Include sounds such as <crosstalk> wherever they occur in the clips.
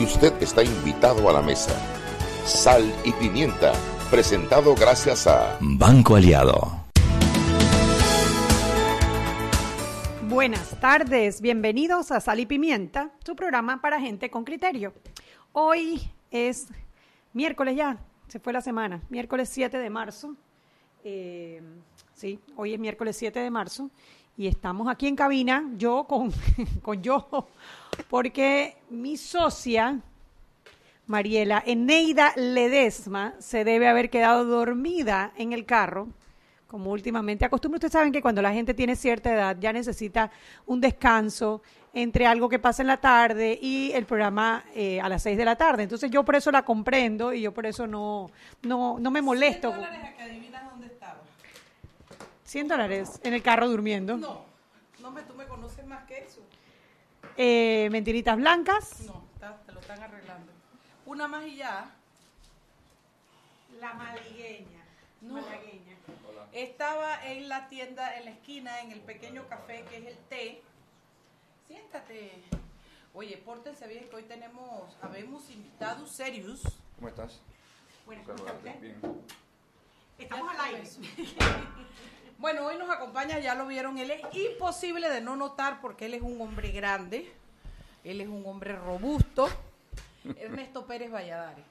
y usted está invitado a la mesa. Sal y pimienta, presentado gracias a Banco Aliado. Buenas tardes, bienvenidos a Sal y Pimienta, su programa para gente con criterio. Hoy es miércoles ya, se fue la semana, miércoles 7 de marzo. Eh, sí, hoy es miércoles 7 de marzo y estamos aquí en cabina, yo con, <laughs> con yo, porque mi socia, Mariela Eneida Ledesma, se debe haber quedado dormida en el carro como últimamente acostumbra. Ustedes saben que cuando la gente tiene cierta edad ya necesita un descanso entre algo que pasa en la tarde y el programa eh, a las 6 de la tarde. Entonces yo por eso la comprendo y yo por eso no, no, no me molesto. 100 dólares a que adivinas dónde estaba. 100 dólares en el carro durmiendo. No, no me, tú me conoces más que eso. Eh, mentiritas blancas. No, está- te lo están arreglando. Una más y ya. La maligueña. No. Estaba en la tienda, en la esquina, en el pequeño café que es el té. Siéntate. Oye, pórtense bien que hoy tenemos, habemos invitados serios. ¿Cómo estás? Bueno, Saludarte. Bien. Estamos al aire. <laughs> Bueno, hoy nos acompaña, ya lo vieron, él es imposible de no notar porque él es un hombre grande, él es un hombre robusto, Ernesto Pérez Valladares.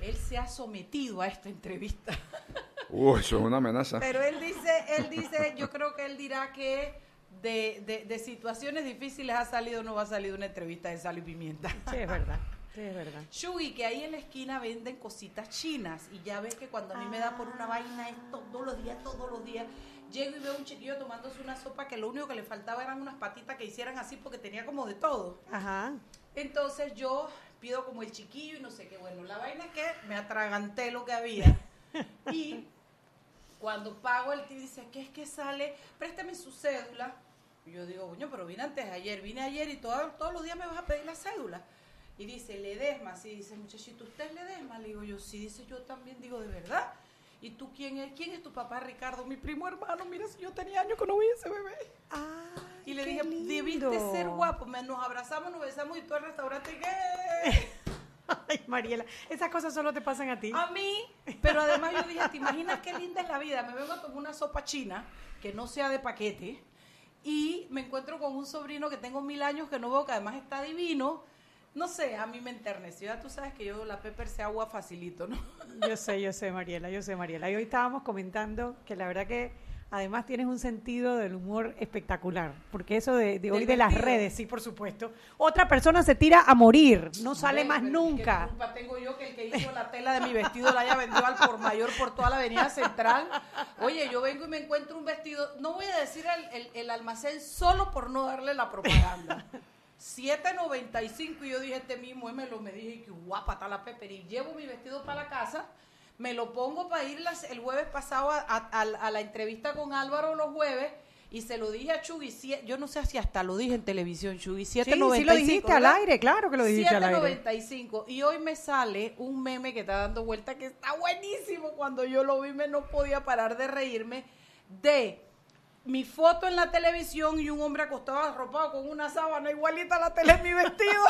Él se ha sometido a esta entrevista. <laughs> Uy, eso es una amenaza. Pero él dice, él dice, yo creo que él dirá que de, de- de situaciones difíciles ha salido, no va a salir una entrevista de sal y pimienta. Sí, es verdad. <laughs> Sí, es verdad. Shugi, que ahí en la esquina venden cositas chinas y ya ves que cuando a mí me da por una vaina es todos los días, todos los días. Llego y veo a un chiquillo tomándose una sopa que lo único que le faltaba eran unas patitas que hicieran así porque tenía como de todo. Ajá. Entonces yo pido como el chiquillo y no sé qué. Bueno, la vaina es que me atraganté lo que había. <laughs> Y cuando pago, el tío dice, ¿qué es que sale? Préstame su cédula. Y yo digo, coño, pero vine antes de ayer, vine ayer y todo- todos los días me vas a pedir la cédula. Y dice, Ledesma, sí, dice, muchachito, ¿usted es Ledesma? Le digo yo, sí, dice, yo también digo, ¿de verdad? ¿Y tú quién es? ¿Quién es tu papá, Ricardo? Mi primo hermano, mira, si yo tenía años que no vi ese bebé. Y le dije, lindo. debiste ser guapo. Nos abrazamos, nos besamos y tú al restaurante, ¿qué? <laughs> Ay, Mariela, esas cosas solo te pasan a ti. A mí, pero además yo dije, ¿te imaginas qué linda es la vida? Me vengo a tomar una sopa china, que no sea de paquete, y me encuentro con un sobrino que tengo mil años que no veo, que además está divino. No sé, a mí me enterneció. Ya tú sabes que yo la pepper se agua facilito, ¿no? Yo sé, yo sé, Mariela, yo sé, Mariela. Y hoy estábamos comentando que la verdad que además tienes un sentido del humor espectacular, porque eso de, de hoy de las redes, sí, por supuesto. Otra persona se tira a morir, no sale más nunca. ¿Qué culpa tengo yo que el que hizo la tela de mi vestido la haya vendido al por mayor por toda la avenida central? Oye, yo vengo y me encuentro un vestido, no voy a decir el, el- el almacén solo por no darle la propaganda. 7.95 y yo dije este mismo, y me lo me dije que guapa está la Pepper y llevo mi vestido para la casa, me lo pongo para ir las- el jueves pasado a, a- a la- entrevista con Álvaro los jueves y se lo dije a Chugui, yo no sé si hasta lo dije en televisión, Chugui, Sí, 7.95. sí lo dijiste al aire, claro que lo dijiste al aire. 7.95 y hoy me sale un meme que está dando vuelta que está buenísimo. Cuando yo lo vi me no podía parar de reírme de mi foto en la televisión y un hombre acostado arropado con una sábana igualita a la tele en mi vestido.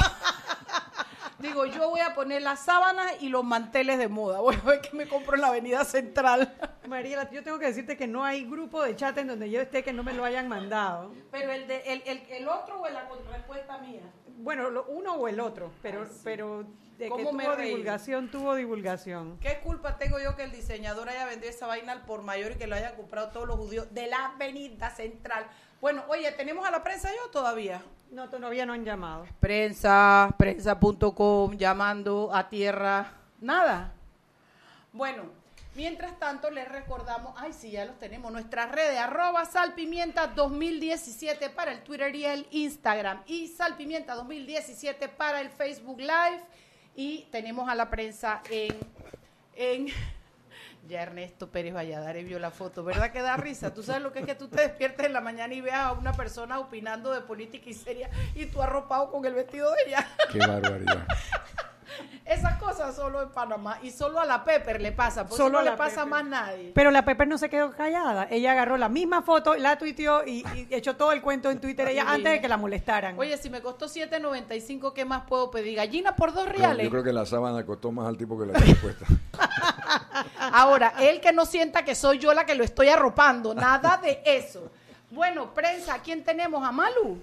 <laughs> Digo, yo voy a poner las sábanas y los manteles de moda. Voy a ver que me compro en la avenida central. Mariela, yo tengo que decirte que no hay grupo de chat en donde yo esté que no me lo hayan mandado. Pero el, de, el, el, el otro o la respuesta mía. Bueno, lo- uno o el otro, pero, pero de que ¿Cómo me tuvo divulgación, tuvo divulgación. ¿Qué culpa tengo yo que el diseñador haya vendido esa vaina al por mayor y que lo hayan comprado todos los judíos de la avenida central? Bueno, oye, ¿tenemos a la prensa yo todavía? No, todavía no han llamado. Prensa, prensa.com, llamando a tierra, nada. Bueno, mientras tanto les recordamos, ay sí, ya los tenemos, nuestras redes, arroba salpimienta 2017 para el Twitter y el Instagram y salpimienta 2017 para el Facebook Live y tenemos a la prensa en, en <laughs> ya Ernesto Pérez Valladares vio la foto, ¿verdad que da risa? Tú sabes lo que es que tú te despiertes en la mañana y veas a una persona opinando de política y seria y tú arropado con el vestido de ella. Qué barbaridad. <laughs> Esas cosas solo en Panamá y solo a la Pepper le pasa, porque Solo no le la pasa a Pepper. más nadie. Pero la Pepper no se quedó callada. Ella agarró la misma foto, la tuiteó y, y echó todo el cuento en Twitter ella antes de que la molestaran. Oye, si me costó 7.95, ¿qué más puedo pedir? Gallina por dos Pero reales. Yo creo que la sábana costó más al tipo que la respuesta. <laughs> Ahora, él que no sienta que soy yo la que lo estoy arropando, nada de eso. Bueno, prensa, ¿a quién tenemos? ¿A Malu?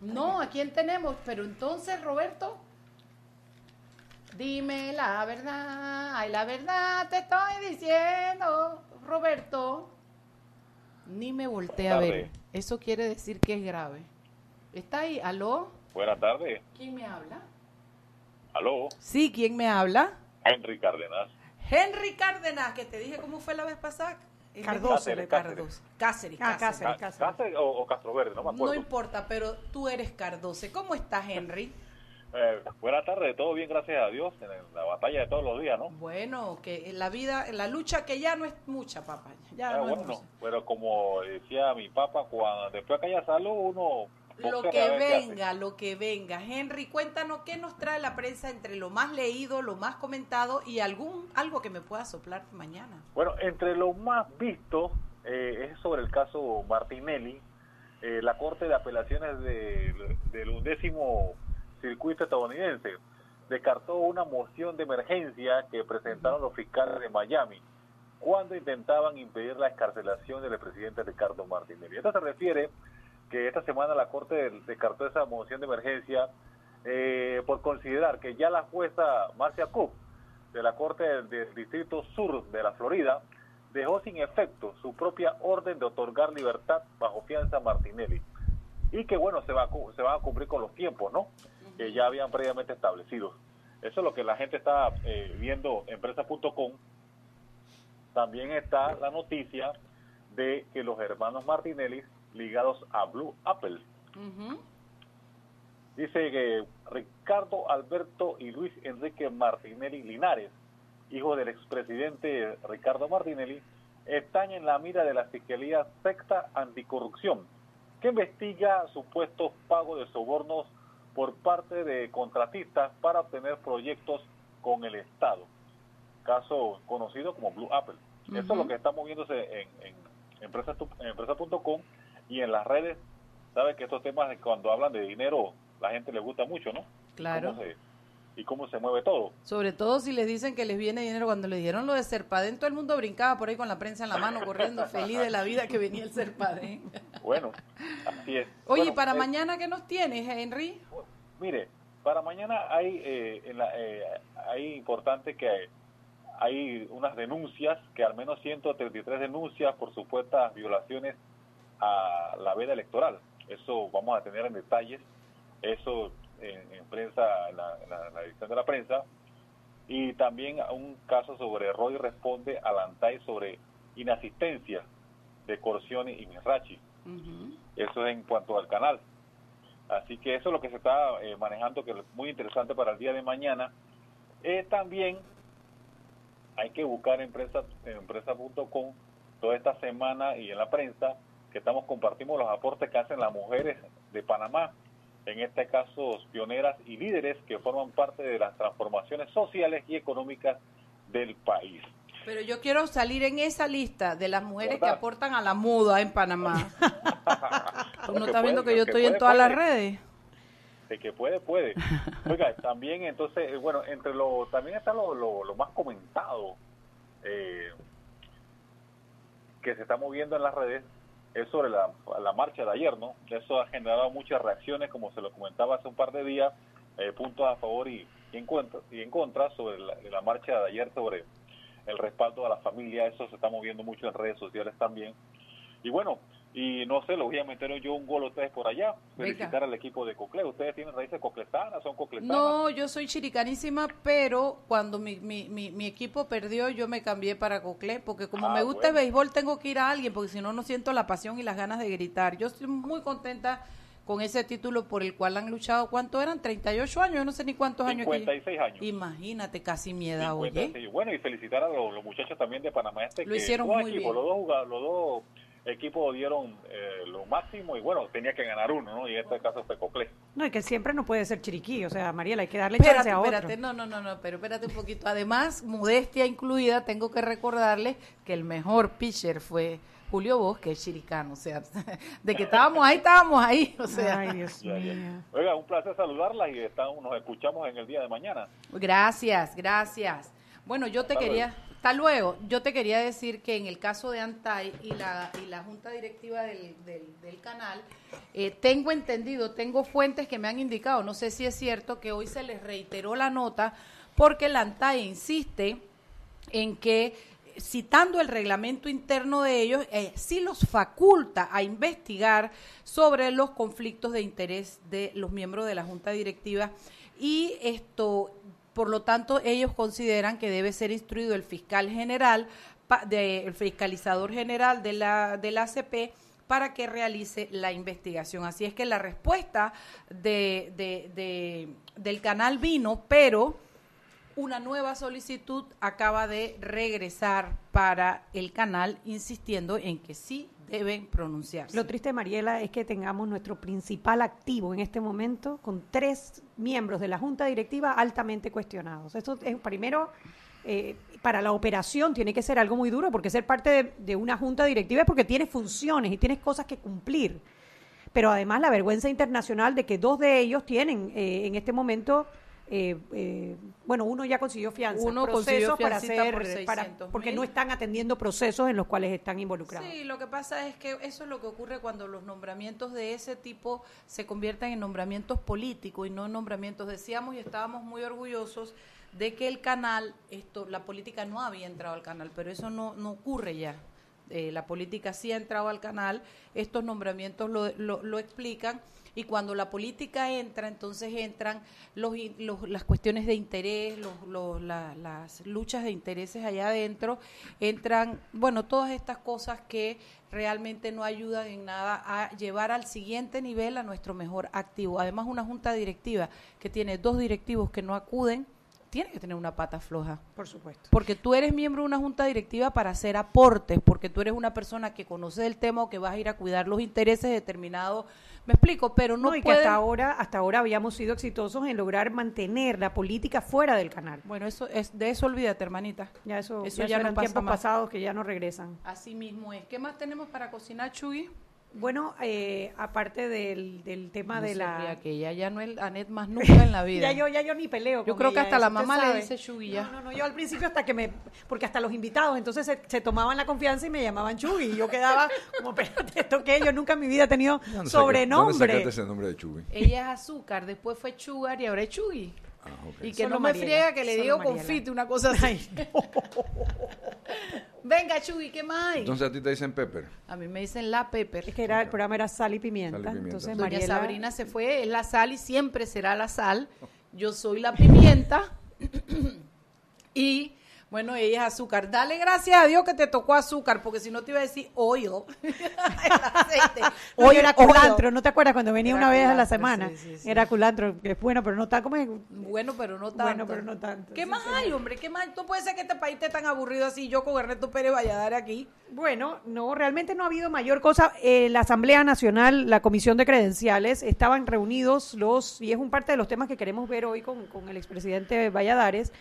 No, ¿a quién tenemos? Pero entonces, Roberto, dime la verdad, ay, la verdad te estoy diciendo, Roberto. Ni me volteé a ver. Eso quiere decir que es grave. ¿Está ahí? ¿Aló? Buenas tardes. ¿Quién me habla? Aló, Sí, ¿quién me habla? Henry Cárdenas. Henry Cárdenas, que te dije cómo fue la vez pasada. Cardoso. Cáceres, Cardoso. Cáceres, Ah, Cáceres. Cáceres. Cá- Cáceres o, o Castro Verde, no me No acuerdo. importa, pero tú eres Cardoso. ¿Cómo estás, Henry? Eh, buenas tardes, todo bien, gracias a Dios, en la batalla de todos los días, ¿no? Bueno, que en la vida, en la lucha que ya no es mucha, papá. Ya Ah, no es mucha. pero como decía mi papá, cuando después que haya salud, uno... Lo que venga, lo que venga. Henry, cuéntanos qué nos trae la prensa entre lo más leído, lo más comentado y algún algo que me pueda soplar mañana. Bueno, entre lo más visto eh, es sobre el caso Martinelli. Eh, la Corte de Apelaciones de- del undécimo circuito estadounidense descartó una moción de emergencia que presentaron los fiscales de Miami cuando intentaban impedir la escarcelación del presidente Ricardo Martinelli. Esto se refiere que esta semana la Corte descartó esa moción de emergencia eh, por considerar que ya la jueza Marcia Cook de la Corte del, Distrito Sur de la Florida dejó sin efecto su propia orden de otorgar libertad bajo fianza a Martinelli y que bueno se va a, se van a cumplir con los tiempos no que ya habían previamente establecidos eso es lo que la gente está eh, viendo en prensa.com también está la noticia de que los hermanos Martinelli ligados a Blue Apple. Dice que Ricardo Alberto y Luis Enrique Martinelli Linares, hijos del expresidente Ricardo Martinelli, están en la mira de la Fiscalía Sexta Anticorrupción, que investiga supuestos pagos de sobornos por parte de contratistas para obtener proyectos con el Estado. Caso conocido como Blue Apple. Eso es lo que está moviéndose en, en empresa- en empresa.com y en las redes. Sabe que estos temas, cuando hablan de dinero, la gente le gusta mucho, ¿no? Claro. Cómo se- y cómo se mueve todo. Sobre todo si les dicen que les viene dinero. Cuando les dieron lo de Serpadén, todo el mundo brincaba por ahí con la prensa en la mano, corriendo, <laughs> feliz de la vida que venía el Serpadén. Bueno, así es. Oye, Bueno, ¿y para eh, mañana qué nos tienes, Henry? Mire, para mañana hay, eh, en la, eh, hay importante que hay unas denuncias, que al menos 133 denuncias por supuestas violaciones a la veda electoral. Eso vamos a tener en detalles, eso en, en prensa, en la, en la- en la edición de la prensa, y también un caso sobre Roy responde al ANTAI sobre inasistencia de Corcioni y Mirrachi. Ujú. Eso es en cuanto al canal. Así que eso es lo que se está eh, manejando, que es muy interesante para el día de mañana. Eh, también hay que buscar en prensa.com toda esta semana y en la prensa que estamos compartimos los aportes que hacen las mujeres de Panamá, en este caso pioneras y líderes que forman parte de las transformaciones sociales y económicas del país. Pero yo quiero salir en esa lista de las mujeres que aportan a la muda en Panamá. <laughs> Tú no estás viendo que yo estoy en puede, todas las redes. de que puede, puede. <laughs> Oiga, también entonces, eh, bueno, entre lo, también está lo, lo, lo más comentado eh, que se está moviendo en las redes es sobre la, la marcha de ayer, ¿no? Eso ha generado muchas reacciones, como se lo comentaba hace un par de días, eh, puntos a favor y, y en contra, y en contra sobre la marcha de ayer sobre el respaldo a la familia, eso se está moviendo mucho en redes sociales también. Y bueno, y no sé, lo voy a meter yo un gol a ustedes por allá, Venga. felicitar al equipo de Cocle. ¿Ustedes tienen raíces cocletanas? ¿Son cocletanas? No, yo soy chiricanísima, pero cuando mi, mi, mi, mi equipo perdió, yo me cambié para Coclé, porque como Ah, me gusta el béisbol, tengo que ir a alguien, porque si no, no siento la pasión y las ganas de gritar. Yo estoy muy contenta con ese título por el cual han luchado. ¿Cuánto eran? 38 años, yo no sé ni cuántos años. que- 56 años. Imagínate, casi mi edad, oye. 56. Bueno, y felicitar a los, los muchachos también de Panamá Este Lo que hicieron muy equipos, bien. los dos, jugadores, los dos equipos dieron eh, lo máximo y bueno, tenía que ganar uno, ¿no? Y en este caso fue Coclé. No, y que siempre no puede ser Chiriquí, o sea, Mariela, hay que darle Espérate, chance a otro. espérate, no, no, no, no, pero espérate un poquito. Además, modestia incluida, tengo que recordarles que el mejor pitcher fue Julio Bosch, que es chiricano, o sea, <laughs> de que estábamos ahí, estábamos ahí, o sea. Ay, Dios Ya, ya. mío. Oiga, un placer saludarlas y estamos, nos escuchamos en el día de mañana. Gracias, gracias. Bueno, yo te Hasta quería, hasta luego, yo te quería decir que en el caso de Antay y la, y la junta directiva del, del, del canal, eh, tengo entendido, tengo fuentes que me han indicado, no sé si es cierto, que hoy se les reiteró la nota porque la Antay insiste en que citando el reglamento interno de ellos, eh, sí los faculta a investigar sobre los conflictos de interés de los miembros de la Junta Directiva y esto, por lo tanto, ellos consideran que debe ser instruido el fiscal general, el fiscalizador general de la, de la ACP para que realice la investigación. Así es que la respuesta de- de- del canal vino, pero una nueva solicitud acaba de regresar para el canal, insistiendo en que sí deben pronunciarse. Lo triste, Mariela, es que tengamos nuestro principal activo en este momento con tres miembros de la Junta Directiva altamente cuestionados. Esto es, primero, eh, para la operación tiene que ser algo muy duro, porque ser parte de, una Junta Directiva es porque tienes funciones y tienes cosas que cumplir. Pero además la vergüenza internacional de que dos de ellos tienen eh, en este momento... eh, eh, bueno, uno ya consiguió fianza, Uno consiguió procesos para hacer, por para, 600 porque no están atendiendo procesos en los cuales están involucrados. Sí, lo que pasa es que eso es lo que ocurre cuando los nombramientos de ese tipo se convierten en nombramientos políticos y no en nombramientos. Decíamos y estábamos muy orgullosos de que el canal, esto, la política no había entrado al canal, pero eso no, no ocurre ya. Eh, la política sí ha entrado al canal, estos nombramientos lo, lo, lo explican y cuando la política entra, entonces entran los, los- las cuestiones de interés, los, los- la- las luchas de intereses allá adentro, entran, bueno, todas estas cosas que realmente no ayudan en nada a llevar al siguiente nivel a nuestro mejor activo. Además, una junta directiva que tiene dos directivos que no acuden, tiene que tener una pata floja. Por supuesto. Porque tú eres miembro de una junta directiva para hacer aportes, porque tú eres una persona que conoce el tema o que vas a ir a cuidar los intereses determinados. Me explico, pero no, No, y que hasta ahora, hasta ahora habíamos sido exitosos en lograr mantener la política fuera del canal. Bueno, eso es de eso olvídate, hermanita. Ya eso, Eso ya ya no eran pasa tiempos más. pasados que ya no regresan. Así mismo es. ¿Qué más tenemos para cocinar, Chugui? Bueno, eh, aparte del, del tema No de la... que ella ya no es Anet más <laughs> nunca en la vida. Ya yo, ya yo ni peleo. Yo con creo que ella, hasta la mamá le dice Chugui ya. No, no, no, yo al principio hasta que me, porque hasta los invitados, entonces se, se tomaban la confianza y me llamaban Chugui, y yo quedaba como, <laughs> espérate, ¿esto qué? Yo nunca en mi vida he tenido ¿Dónde saca- ¿Dónde sobrenombre. sacaste ese nombre de? Ella es azúcar, después fue sugar y ahora es Chugui. Ah. Y que Solo no me Mariela, friega que le solo digo Mariela. confite, una cosa así. Ay, <laughs> Venga, Chugui, ¿qué más hay? Entonces a ti te dicen Pepper. A mí me dicen la Pepper. es que era, el programa era Sal y Pimienta, Sal y Pimienta. entonces Doña Mariela... Sabrina se fue, es la sal y siempre será la sal. Yo soy la pimienta. <laughs> y bueno, ella es azúcar. Dale gracias a Dios que te tocó azúcar, porque si no te iba a decir oil. <laughs> El aceite. Hoy era culantro, ¿no te acuerdas cuando venía Era una vez a la semana? sí, sí, sí. Era culantro, que es bueno, pero no está como es- Bueno, pero no tanto. Bueno, pero no tanto, ¿Qué más hay, hombre? ¿Qué más? No puede ser que este país esté tan aburrido así. Yo con Ernesto Pérez Valladares aquí. Bueno, no, realmente no ha habido mayor cosa. Eh, la Asamblea Nacional, la Comisión de Credenciales, estaban reunidos los, y es un parte de los temas que queremos ver hoy con, con el expresidente Valladares,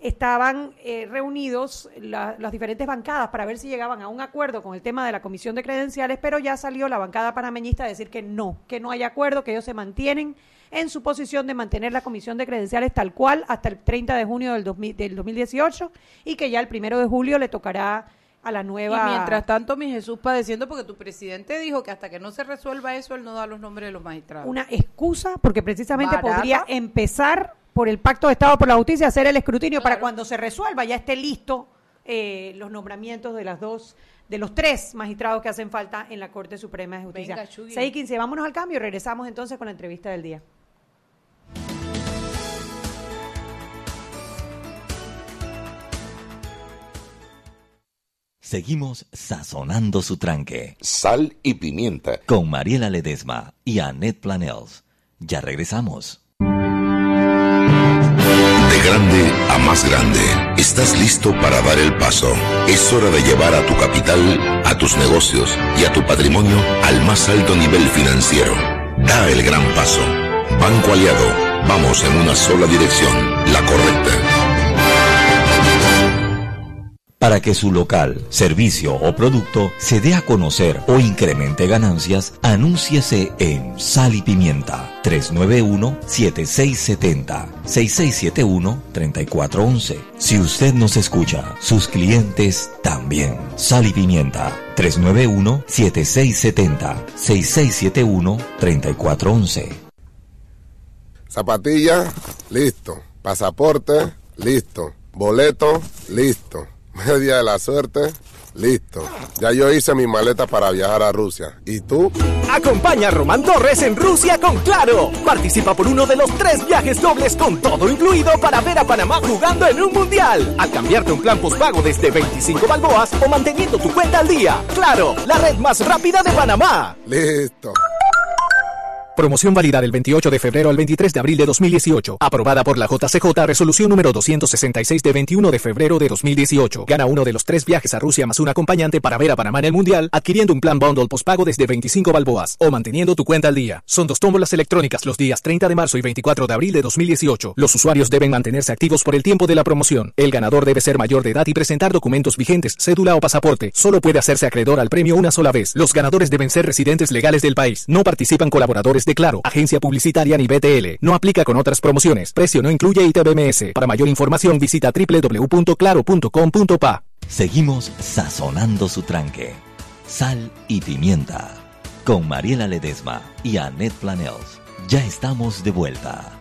estaban eh, reunidos la- las diferentes bancadas para ver si llegaban a un acuerdo con el tema de la Comisión de Credenciales, pero ya salió la bancada panameñista a decir que no, que no hay acuerdo, que ellos se mantienen en su posición de mantener la Comisión de Credenciales tal cual hasta el 30 de junio del, 2000 del 2018 y que ya el primero de julio le tocará a la nueva... Y mientras tanto, mi Jesús padeciendo, porque tu presidente dijo que hasta que no se resuelva eso, él no da los nombres de los magistrados. una excusa porque precisamente Barata. podría empezar por el Pacto de Estado por la Justicia hacer el escrutinio para cuando se resuelva ya esté listo eh, los nombramientos de las dos de los tres magistrados que hacen falta en la Corte Suprema de Justicia. Venga, Chugui. 6 y 15, vámonos al cambio y regresamos entonces con la entrevista del día. Seguimos sazonando su tranque Sal y pimienta. con Mariela Ledesma y Annette Planels. Ya regresamos. De grande a más grande. ¿Estás listo para dar el paso? Es hora de llevar a tu capital, a tus negocios y a tu patrimonio al más alto nivel financiero. Da el gran paso. Banco Aliado. Vamos en una sola dirección, la correcta. Para que su local, servicio o producto se dé a conocer o incremente ganancias, anúnciese en Sal y Pimienta 391-7670-6671-3411. Si usted nos escucha, sus clientes también. Sal y Pimienta 391-7670-6671-3411. Zapatilla, listo. Pasaporte, listo. Boleto, listo. Media de la suerte, listo. Ya yo hice mi maleta para viajar a Rusia. ¿Y tú? Acompaña a Román Torres en Rusia con Claro. Participa por uno de los tres viajes dobles con todo incluido para ver a Panamá jugando en un mundial. Al cambiarte un plan postpago desde 25 balboas o manteniendo tu cuenta al día. Claro, la red más rápida de Panamá. Listo. Promoción válida del 28 de febrero al 23 de abril de 2018. Aprobada por la JCJ, resolución número 266 de 21 de febrero de 2018. Gana uno de los tres viajes a Rusia más un acompañante para ver a Panamá en el Mundial, adquiriendo un plan bundle postpago desde 25 balboas o manteniendo tu cuenta al día. Son dos tómbolas electrónicas los días 30 de marzo y 24 de abril de 2018. Los usuarios deben mantenerse activos por el tiempo de la promoción. El ganador debe ser mayor de edad y presentar documentos vigentes, cédula o pasaporte. Solo puede hacerse acreedor al premio una sola vez. Los ganadores deben ser residentes legales del país. No participan colaboradores de Claro, agencia publicitaria ni BTL. No aplica con otras promociones. Precio no incluye ITBMS. Para mayor información visita www.claro.com.pa. Seguimos sazonando su tranque. Sal y pimienta. Con Mariela Ledesma y Annette Planels. Ya estamos de vuelta.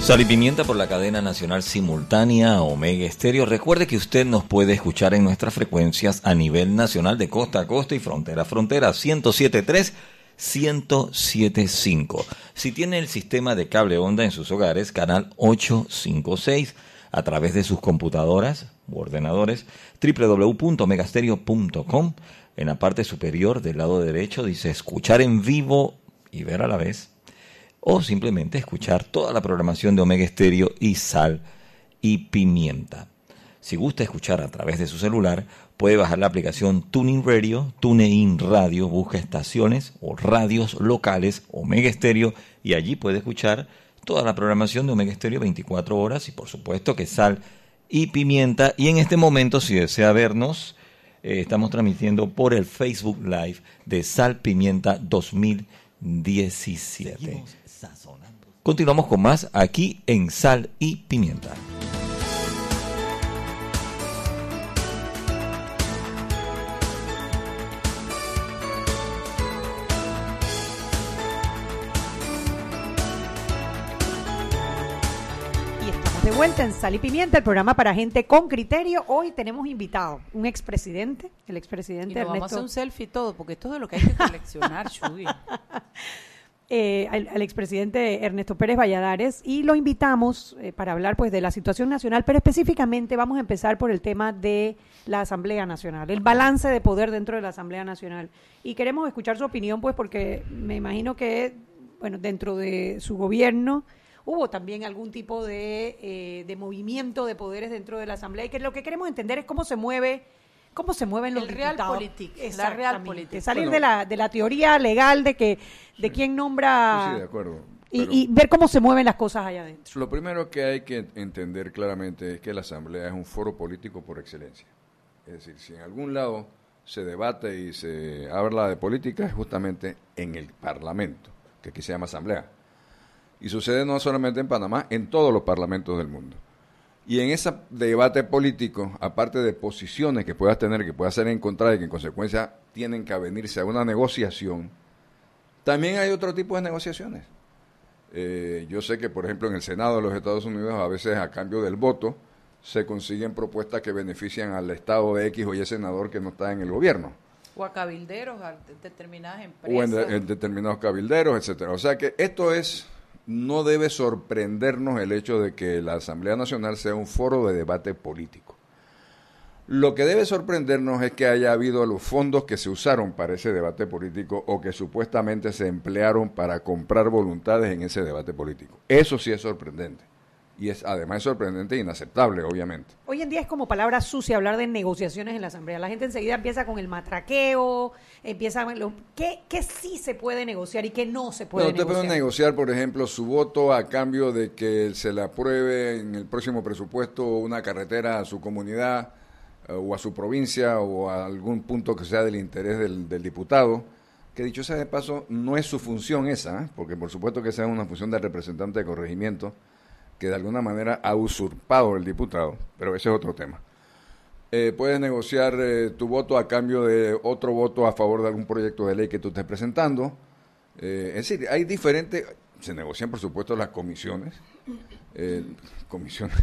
Sal y pimienta por la cadena nacional simultánea Omega Estéreo. Recuerde que usted nos puede escuchar en nuestras frecuencias a nivel nacional de costa a costa y frontera a frontera 1073 1075. Si tiene el sistema de cable onda en sus hogares, canal 856 a través de sus computadoras u ordenadores www.megastereo.com. En la parte superior del lado derecho dice escuchar en vivo y ver a la vez o simplemente escuchar toda la programación de Omega Stereo y sal y pimienta. Si gusta escuchar a través de su celular, puede bajar la aplicación Tuning Radio, TuneIn Radio, busca estaciones o radios locales Omega Stereo y allí puede escuchar toda la programación de Omega Stereo 24 horas y por supuesto que sal y pimienta. Y en este momento, si desea vernos, eh, estamos transmitiendo por el Facebook Live de Sal Pimienta 2017. Continuamos con más aquí en Sal y Pimienta. Vuelta en Sal y Pimienta, el programa para gente con criterio. Hoy tenemos invitado un expresidente, el Y expresidente nos vamos a Ernesto. hacer un selfie y todo, porque esto es de lo que hay que coleccionar, <laughs> Chuy. eh, al, al expresidente Ernesto Pérez Valladares y lo invitamos eh, para hablar pues de la situación nacional, pero específicamente vamos a empezar por el tema de la Asamblea Nacional, el balance de poder dentro de la Asamblea Nacional. Y queremos escuchar su opinión pues porque me imagino que bueno, dentro de su gobierno hubo también algún tipo de, eh, de movimiento de poderes dentro de la Asamblea y que lo que queremos entender es cómo se mueve cómo se mueven los El realpolitik, diputados. la Exactamente. realpolitik. Salir Bueno. de la de la teoría legal de que de quién nombra Sí, sí, de acuerdo. y, y ver cómo se mueven las cosas allá adentro. Lo primero que hay que entender claramente es que la Asamblea es un foro político por excelencia. Es decir, si en algún lado se debate y se habla de política es justamente en el Parlamento, que aquí se llama Asamblea. Y sucede no solamente en Panamá, en todos los parlamentos del mundo. Y en ese debate político, aparte de posiciones que puedas tener, que puedas ser encontradas y que en consecuencia tienen que avenirse a una negociación, también hay otro tipo de negociaciones. Eh, yo sé que, por ejemplo, en el Senado de los Estados Unidos, a veces a cambio del voto, se consiguen propuestas que benefician al Estado de X o Y senador que no está en el gobierno, O a cabilderos, a de- determinadas o empresas. en, de- en determinados cabilderos, etcétera. O sea que esto es, no debe sorprendernos el hecho de que la Asamblea Nacional sea un foro de debate político. Lo que debe sorprendernos es que haya habido los fondos que se usaron para ese debate político o que supuestamente se emplearon para comprar voluntades en ese debate político. Eso sí es sorprendente. Y es además sorprendente e inaceptable, obviamente. Hoy en día es como palabra sucia hablar de negociaciones en la Asamblea. La gente enseguida empieza con el matraqueo, empieza... Lo, ¿qué, ¿Qué sí se puede negociar y qué no se puede Bueno, usted negociar? puede negociar, por ejemplo, su voto a cambio de que se le apruebe en el próximo presupuesto una carretera a su comunidad eh, o a su provincia o a algún punto que sea del interés del, del diputado. Que dicho sea de paso, no es su función esa, ¿eh? porque por supuesto que esa es una función del representante de corregimiento que de alguna manera ha usurpado el diputado, pero ese es otro tema. Eh, puedes negociar eh, tu voto a cambio de otro voto a favor de algún proyecto de ley que tú estés presentando. Eh, es decir, hay diferentes, se negocian por supuesto las comisiones, eh, comisiones,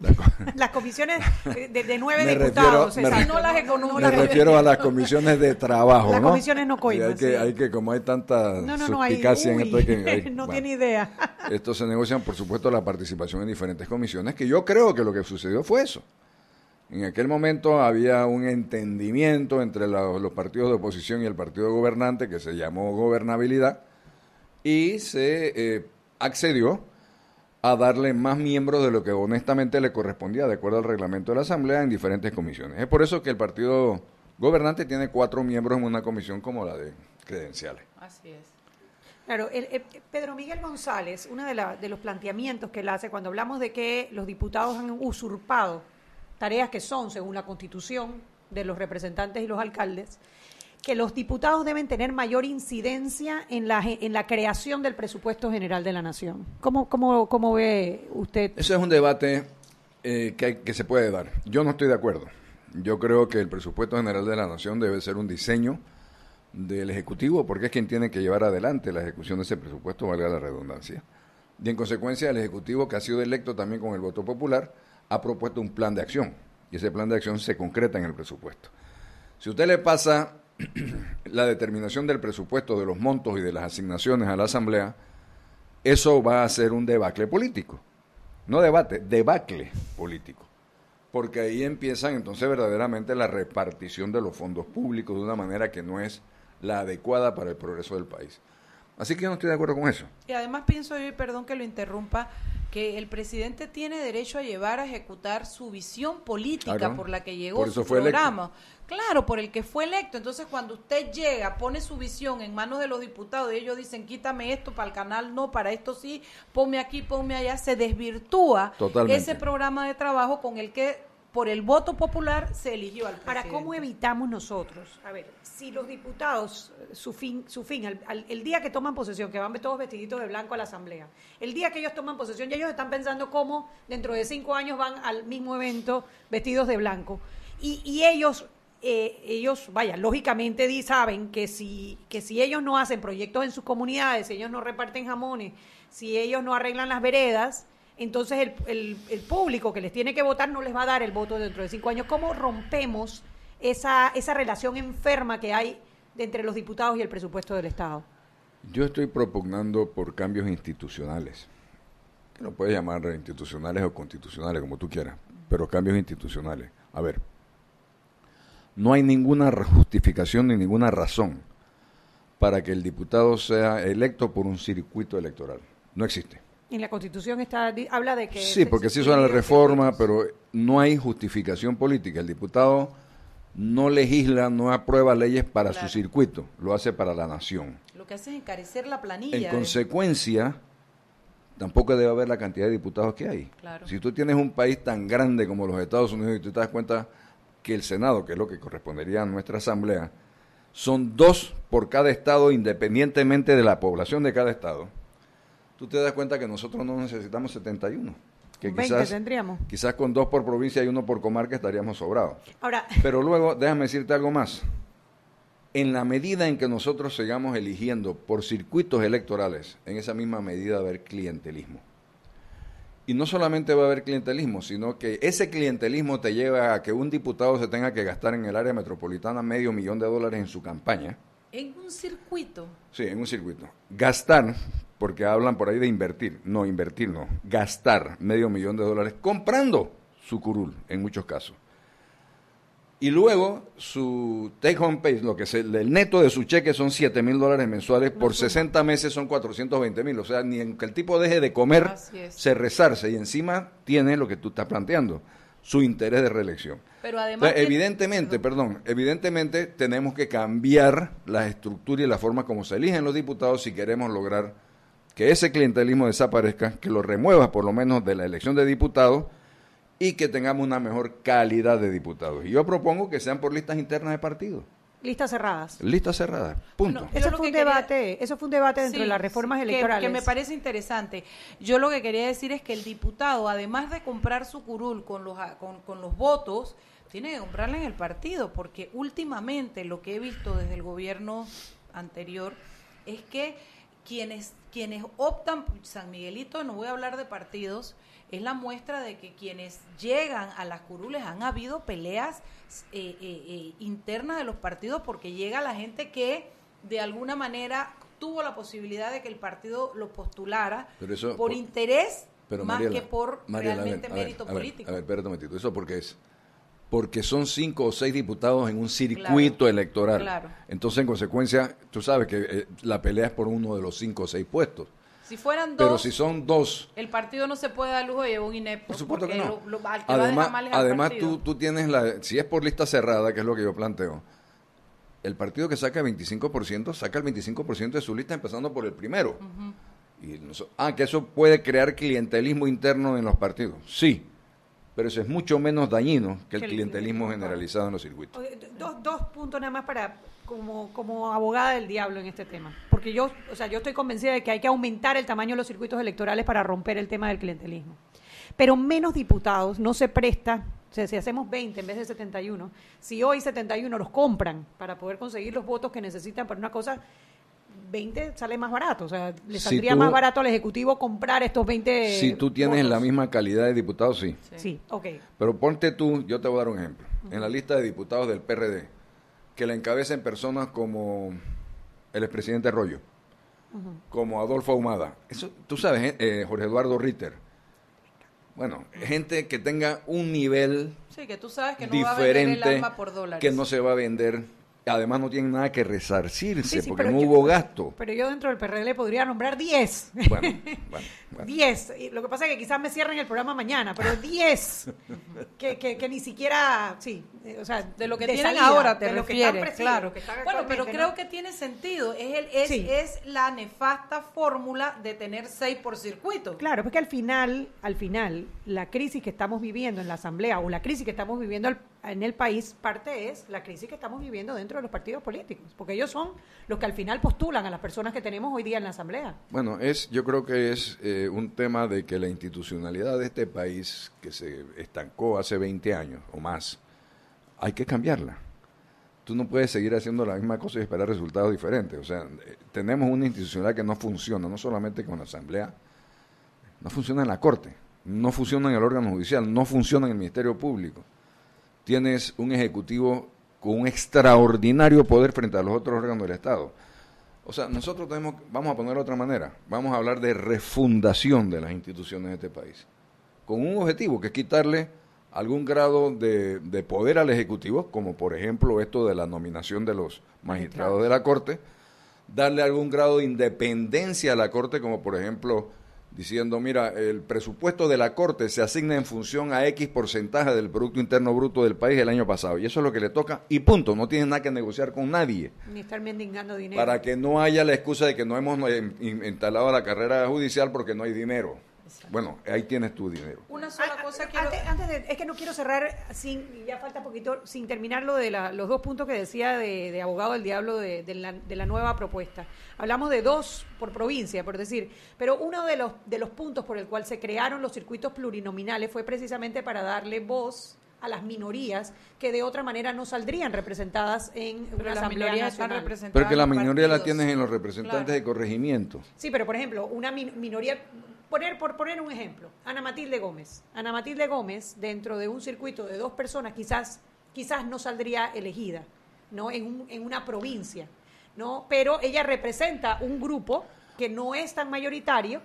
<laughs> Las comisiones de, de nueve Me diputados, refiero- me no las económicas. me refiero a las comisiones de trabajo, Las ¿no? comisiones no coimas, hay que, sí. hay que, como hay tanta No, no, no, hay, suspicacia en esto, hay que- hay- <laughs> no bueno. tiene idea. Esto se negocian, por supuesto, la participación en diferentes comisiones, que yo creo que lo que sucedió fue eso. En aquel momento había un entendimiento entre la- los partidos de oposición y el partido gobernante que se llamó gobernabilidad y se eh, accedió a darle más miembros de lo que honestamente le correspondía de acuerdo al reglamento de la Asamblea en diferentes comisiones. Es por eso que el partido gobernante tiene cuatro miembros en una comisión como la de credenciales. Así es. Claro, el- el- Pedro Miguel González, uno de, la- de los planteamientos que él hace cuando hablamos de que los diputados han usurpado tareas que son, según la Constitución, de los representantes y los alcaldes, que los diputados deben tener mayor incidencia en la, en la creación del presupuesto general de la nación. ¿Cómo, cómo, cómo ve usted? Ese es un debate eh, que, hay- que se puede dar. Yo no estoy de acuerdo. Yo creo que el presupuesto general de la nación debe ser un diseño del Ejecutivo, porque es quien tiene que llevar adelante la ejecución de ese presupuesto, valga la redundancia. Y en consecuencia, el Ejecutivo, que ha sido electo también con el voto popular, ha propuesto un plan de acción. Y ese plan de acción se concreta en el presupuesto. Si usted le pasa <clears throat> la determinación del presupuesto, de los montos y de las asignaciones a la Asamblea, eso va a ser un debacle político. No debate, debacle político. Porque ahí empiezan entonces verdaderamente la repartición de los fondos públicos de una manera que no es la adecuada para el progreso del país. Así que yo no estoy de acuerdo con eso. Y además pienso yo, y perdón que lo interrumpa, que el presidente tiene derecho a llevar a ejecutar su visión política Claro. por la que llegó Por eso su fue electo. programa. Claro, por el que fue electo. Entonces, cuando usted llega, pone su visión en manos de los diputados y ellos dicen, quítame esto para el canal, no, para esto sí, ponme aquí, ponme allá, se desvirtúa Totalmente. ese programa de trabajo con el que, por el voto popular, se eligió al Para presidente. cómo evitamos nosotros, a ver, si los diputados, eh, su fin, su fin, al- al- el día que toman posesión, que van todos vestiditos de blanco a la asamblea, el día que ellos toman posesión, ya ellos están pensando cómo dentro de cinco años van al mismo evento vestidos de blanco. Y, y ellos, eh, ellos, vaya, lógicamente di- saben que si, que si ellos no hacen proyectos en sus comunidades, si ellos no reparten jamones, si ellos no arreglan las veredas, entonces el, el- el público que les tiene que votar no les va a dar el voto dentro de cinco años. ¿Cómo rompemos esa, esa relación enferma que hay de entre los diputados y el presupuesto del Estado? Yo estoy propugnando por cambios institucionales. Que lo puedes llamar institucionales o constitucionales, como tú quieras, pero cambios institucionales. A ver, no hay ninguna justificación ni ninguna razón para que el diputado sea electo por un circuito electoral. No existe. En la Constitución está habla de que... Sí, porque sí suena la reforma, pero no hay justificación política. El diputado no legisla, no aprueba leyes para Claro. su circuito, lo hace para la nación. Lo que hace es encarecer la planilla. En consecuencia, tampoco debe haber la cantidad de diputados que hay. Claro. Si tú tienes un país tan grande como los Estados Unidos y tú te das cuenta que el Senado, que es lo que correspondería a nuestra Asamblea, son dos por cada estado independientemente de la población de cada estado, tú te das cuenta que nosotros no necesitamos 71. Que 20 quizás, tendríamos. quizás con dos por provincia y uno por comarca estaríamos sobrados. Ahora, <laughs> Pero luego, déjame decirte algo más. En la medida en que nosotros sigamos eligiendo por circuitos electorales, en esa misma medida va a haber clientelismo. Y no solamente va a haber clientelismo, sino que ese clientelismo te lleva a que un diputado se tenga que gastar en el área metropolitana medio millón de dólares en su campaña. En un circuito. Sí, en un circuito. Gastar, porque hablan por ahí de invertir. No, invertir no. Gastar medio millón de dólares comprando su curul, en muchos casos. Y luego su take home pay, lo que es el, neto de su cheque son 7 mil dólares mensuales, por 60 meses son 420 mil. O sea, ni en que el tipo deje de comer, se rezarse y encima tiene lo que tú estás planteando, su interés de reelección. Pero además... Entonces, evidentemente, perdón, evidentemente tenemos que cambiar la estructura y la forma como se eligen los diputados si queremos lograr que ese clientelismo desaparezca, que lo remueva por lo menos de la elección de diputados y que tengamos una mejor calidad de diputados. Y yo propongo que sean por listas internas de partido, Listas cerradas. listas cerradas, punto. Eso fue que un quería- debate, eso fue un debate dentro Sí, de las reformas que- electorales. Que, me parece interesante. Yo lo que quería decir es que el diputado, además de comprar su curul con los, a- con, con los votos, tiene que comprarla en el partido, porque últimamente lo que he visto desde el gobierno anterior es que quienes, quienes optan, San Miguelito, no voy a hablar de partidos, es la muestra de que quienes llegan a las curules han habido peleas eh, eh, eh, internas de los partidos porque llega la gente que de alguna manera tuvo la posibilidad de que el partido lo postulara eso- por por- interés Pero más Mariela, que por Mariela, realmente ver, mérito a ver, político. A ver, espérate un momentito. ¿Eso por qué es? Porque son cinco o seis diputados en un circuito electoral. claro. Entonces, en consecuencia, tú sabes que eh, la pelea es por uno de los cinco o seis puestos. si fueran dos, Pero si son dos, el partido no se puede dar lujo de llevar un inepto. por supuesto que no. lo- lo- al que va a además, mal además tú, tú tienes la... Si es por lista cerrada, que es lo que yo planteo, el partido que saca el 25%, saca el 25% de su lista empezando por el primero. y noso- ah, que eso puede crear clientelismo interno en los partidos. Sí, pero eso es mucho menos dañino que el clientelismo generalizado en los circuitos. Dos, dos puntos nada más para como, como abogada del diablo en este tema. Porque yo, o sea, yo estoy convencida de que hay que aumentar el tamaño de los circuitos electorales para romper el tema del clientelismo. Pero menos diputados no se presta, o sea, si hacemos 20 en vez de 71, si hoy 71 los compran para poder conseguir los votos que necesitan para una cosa, 20 sale más barato. O sea, le Si saldría tú- más barato al Ejecutivo comprar estos 20 si tú tienes votos. la misma calidad de diputado, sí. Sí, ok. Pero ponte tú, yo te voy a dar un ejemplo. En la lista de diputados del PRD, que la encabecen personas como el expresidente Arroyo, como Adolfo Ahumada. Eso, tú sabes, eh, eh, Jorge Eduardo Ritter. Bueno, gente que tenga un nivel Sí, que tú sabes que no va a vender el diferente, alma por dólares. que no se va a vender. Además, no tienen nada que resarcirse Sí, sí, porque no yo- hubo gasto. Pero yo dentro del PRD podría nombrar 10. <laughs> Bueno, bueno, bueno. 10. Y Lo que pasa es que quizás me cierren el programa mañana, pero 10. <laughs> que, que, que ni siquiera, sí, eh, o sea, de lo que tienen salida, ahora te de lo que están claro. que están Bueno, pero creo ¿no? que tiene sentido. Es, el, es, Sí. es la nefasta fórmula de tener seis por circuito. Claro, porque al final, al final, la crisis que estamos viviendo en la Asamblea o la crisis que estamos viviendo al- en el país, parte es la crisis que estamos viviendo dentro de los partidos políticos, porque ellos son los que al final postulan a las personas que tenemos hoy día en la Asamblea. Bueno, es, yo creo que es eh, un tema de que la institucionalidad de este país, que se estancó hace 20 años o más, hay que cambiarla. Tú no puedes seguir haciendo la misma cosa y esperar resultados diferentes. O sea, eh, tenemos una institucionalidad que no funciona, no solamente con la Asamblea, no funciona en la Corte, no funciona en el órgano judicial, no funciona en el Ministerio Público. Tienes un Ejecutivo con un extraordinario poder frente a los otros órganos del Estado. O sea, nosotros tenemos, vamos a ponerlo de otra manera, vamos a hablar de refundación de las instituciones de este país, con un objetivo que es quitarle algún grado de, de poder al Ejecutivo, como por ejemplo esto de la nominación de los magistrados de la Corte, darle algún grado de independencia a la Corte, como por ejemplo diciendo, mira, el presupuesto de la Corte se asigna en función a X porcentaje del Producto Interno Bruto del país el año pasado, y eso es lo que le toca, y punto, no tiene nada que negociar con nadie Ni estar mendigando dinero. para que no haya la excusa de que no hemos eh, in- instalado la carrera judicial porque no hay dinero. Bueno, ahí tienes tu dinero. Una sola Ah, cosa ah, quiero... antes, antes de- es que no quiero cerrar sin, y ya falta poquito, sin terminar lo de la- los dos puntos que decía de, de abogado del diablo de, de la, de la nueva propuesta. Hablamos de dos por provincia, por decir, pero uno de los, de los puntos por el cual se crearon los circuitos plurinominales fue precisamente para darle voz a las minorías que de otra manera no saldrían representadas en Pero una las asamblea minorías están nacional. representadas Pero que la minoría la tienes en los representantes Claro. de corregimiento. Sí, pero por ejemplo, una min- minoría, poner, por poner un ejemplo, Ana Matilde Gómez. Ana Matilde Gómez, dentro de un circuito de dos personas, quizás, quizás no saldría elegida, ¿no? En, un- en una provincia, ¿no? Pero ella representa un grupo que no es tan mayoritario,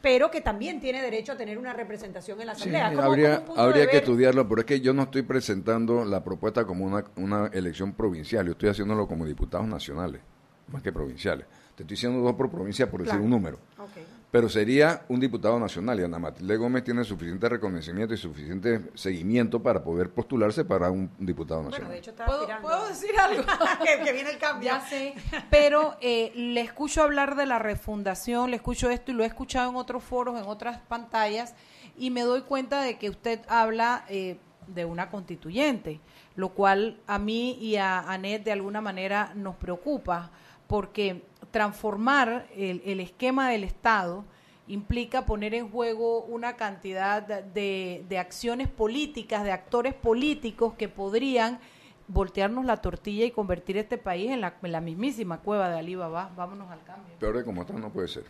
pero que también tiene derecho a tener una representación en la Sí, Asamblea. Como- habría, como habría que ver- estudiarlo, pero es que yo no estoy presentando la propuesta como una, una elección provincial, yo estoy haciéndolo como diputados nacionales, más que provinciales. Te estoy diciendo dos por provincia por decir un número. Ok. Pero sería un diputado nacional y Ana Matilde Gómez tiene suficiente reconocimiento y suficiente seguimiento para poder postularse para un diputado Bueno, nacional. de hecho ¿Puedo, decir algo? <laughs> que, que viene el cambio. Ya sé, pero eh, le escucho hablar de la refundación, le escucho esto y lo he escuchado en otros foros, en otras pantallas, y me doy cuenta de que usted habla eh, de una constituyente, lo cual a mí y a Anet de alguna manera nos preocupa, porque transformar el, el esquema del Estado implica poner en juego una cantidad de, de acciones políticas, de actores políticos que podrían voltearnos la tortilla y convertir este país en la, en la mismísima cueva de Alibaba. Vámonos al cambio. Peor de como está no puede ser.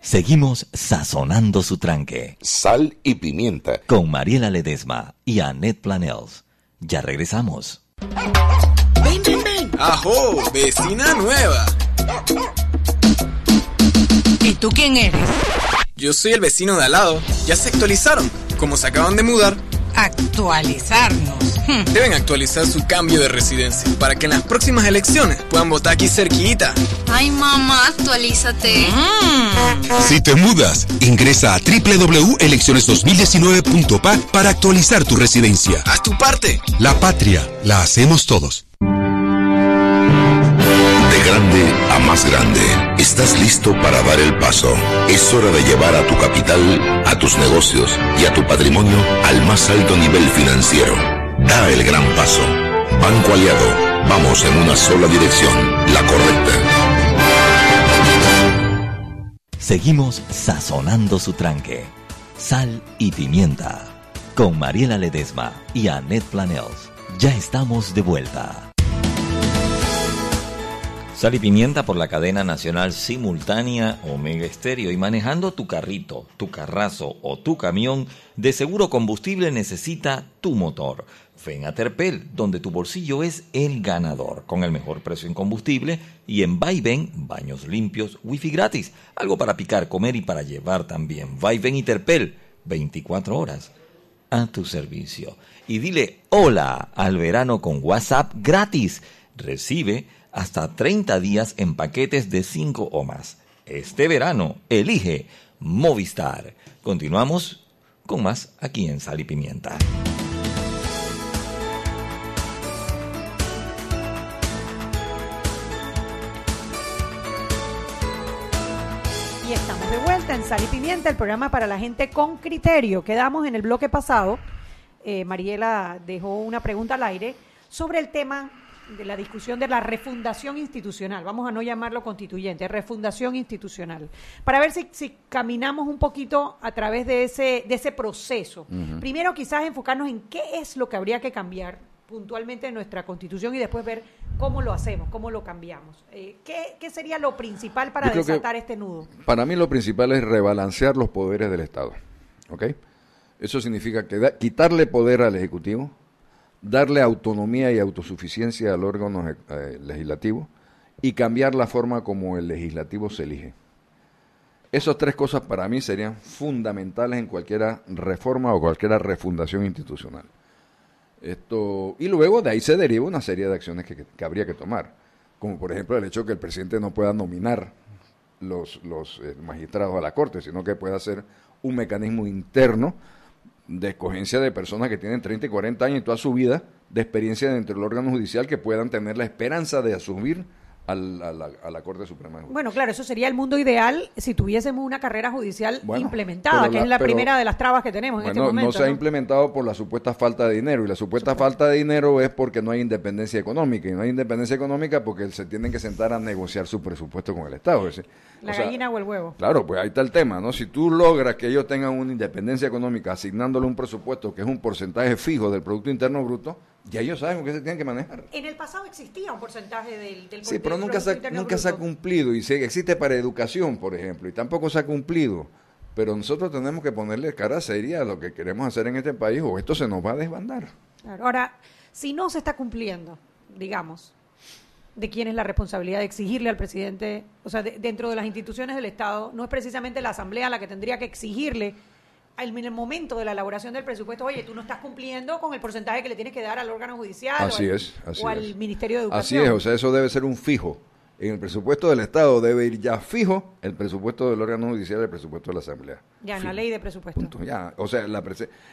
Seguimos sazonando su tranque Sal y pimienta. con Mariela Ledesma y Annette Planels. Ya regresamos. Ven, ven, ven. Ajo, vecina nueva. ¿Y tú quién eres? Yo soy el vecino de al lado. Ya se actualizaron. Como se acaban de mudar, Actualizarnos. Hmm. deben actualizar su cambio de residencia para que en las próximas elecciones puedan votar aquí cerquita. Ay, mamá, actualízate. Si te mudas, ingresa a www.elecciones2019.pa para actualizar tu residencia. Haz tu parte. La patria la hacemos todos. De grande a más grande, estás listo para dar el paso. Es hora de llevar a tu capital, a tus negocios y a tu patrimonio al más alto nivel financiero. Da el gran paso. Banco Aliado, vamos en una sola dirección, la correcta. Seguimos sazonando su tranque. Sal y pimienta. Con Mariela Ledesma y Annette Planels. Ya estamos de vuelta. Sal y pimienta por la cadena nacional simultánea Omega Estéreo. Y manejando tu carrito, tu carrazo o tu camión, de seguro combustible necesita tu motor. Ven a Terpel, donde tu bolsillo es el ganador, con el mejor precio en combustible y en Vaivén, baños limpios, wifi gratis, algo para picar, comer y para llevar también. Vaivén y Terpel, 24 horas a tu servicio. Y dile hola al verano con WhatsApp gratis. Recibe hasta 30 días en paquetes de 5 o más. Este verano, elige Movistar. Continuamos con más aquí en Sal y Pimienta. Y estamos de vuelta en Sal y Pimienta, el programa para la gente con criterio. Quedamos en el bloque pasado. eh, Mariela dejó una pregunta al aire sobre el tema de la discusión de la refundación institucional. Vamos a no llamarlo constituyente, refundación institucional. Para ver si, si caminamos un poquito a través de ese, de ese proceso. Primero, quizás enfocarnos en qué es lo que habría que cambiar puntualmente en nuestra constitución y después ver cómo lo hacemos, cómo lo cambiamos. Eh, ¿qué, qué sería lo principal para desatar este nudo? Para mí lo principal es rebalancear los poderes del Estado. ¿Ok? Eso significa que da- quitarle poder al Ejecutivo, darle autonomía y autosuficiencia al órgano eh, legislativo y cambiar la forma como el legislativo se elige. Esas tres cosas para mí serían fundamentales en cualquier reforma o cualquier refundación institucional. Esto, y luego de ahí se deriva una serie de acciones que, habría que tomar, como por ejemplo el hecho de que el presidente no pueda nominar los, los eh, magistrados a la Corte, sino que pueda ser un mecanismo interno de escogencia de personas que tienen 30 y 40 años y toda su vida de experiencia dentro del órgano judicial que puedan tener la esperanza de asumir al- a, la, a la Corte Suprema de Justicia. Bueno, claro, eso sería el mundo ideal si tuviésemos una carrera judicial Bueno, implementada, que la- es la pero- primera de las trabas que tenemos en este momento. no se ha implementado por la supuesta falta de dinero y la supuesta falta de dinero es porque no hay independencia económica y no hay independencia económica porque se tienen que sentar a negociar su presupuesto con el Estado. Es decir, La o sea, gallina o el huevo. Claro, pues ahí está el tema, ¿no? Si tú logras que ellos tengan una independencia económica asignándole un presupuesto que es un porcentaje fijo del Producto Interno Bruto, ya ellos saben con qué se tienen que manejar. En el pasado existía un porcentaje del, del Sí, pero nunca, se, nunca se ha cumplido y se, existe para educación, por ejemplo, y tampoco se ha cumplido. Pero nosotros tenemos que ponerle cara seria a lo que queremos hacer en este país o esto se nos va a desbandar. Claro. Ahora, si no se está cumpliendo, digamos, de quién es la responsabilidad de exigirle al presidente, o sea, de- dentro de las instituciones del Estado, no es precisamente la Asamblea la que tendría que exigirle en el momento de la elaboración del presupuesto, oye, tú no estás cumpliendo con el porcentaje que le tienes que dar al órgano judicial Así o al, es, así o al es. Ministerio de Así Educación. es, o sea, eso debe ser un fijo. En el presupuesto del Estado debe ir ya fijo el presupuesto del órgano judicial y el presupuesto de la Asamblea. ya en la ley de presupuesto. Punto, ya. O sea, la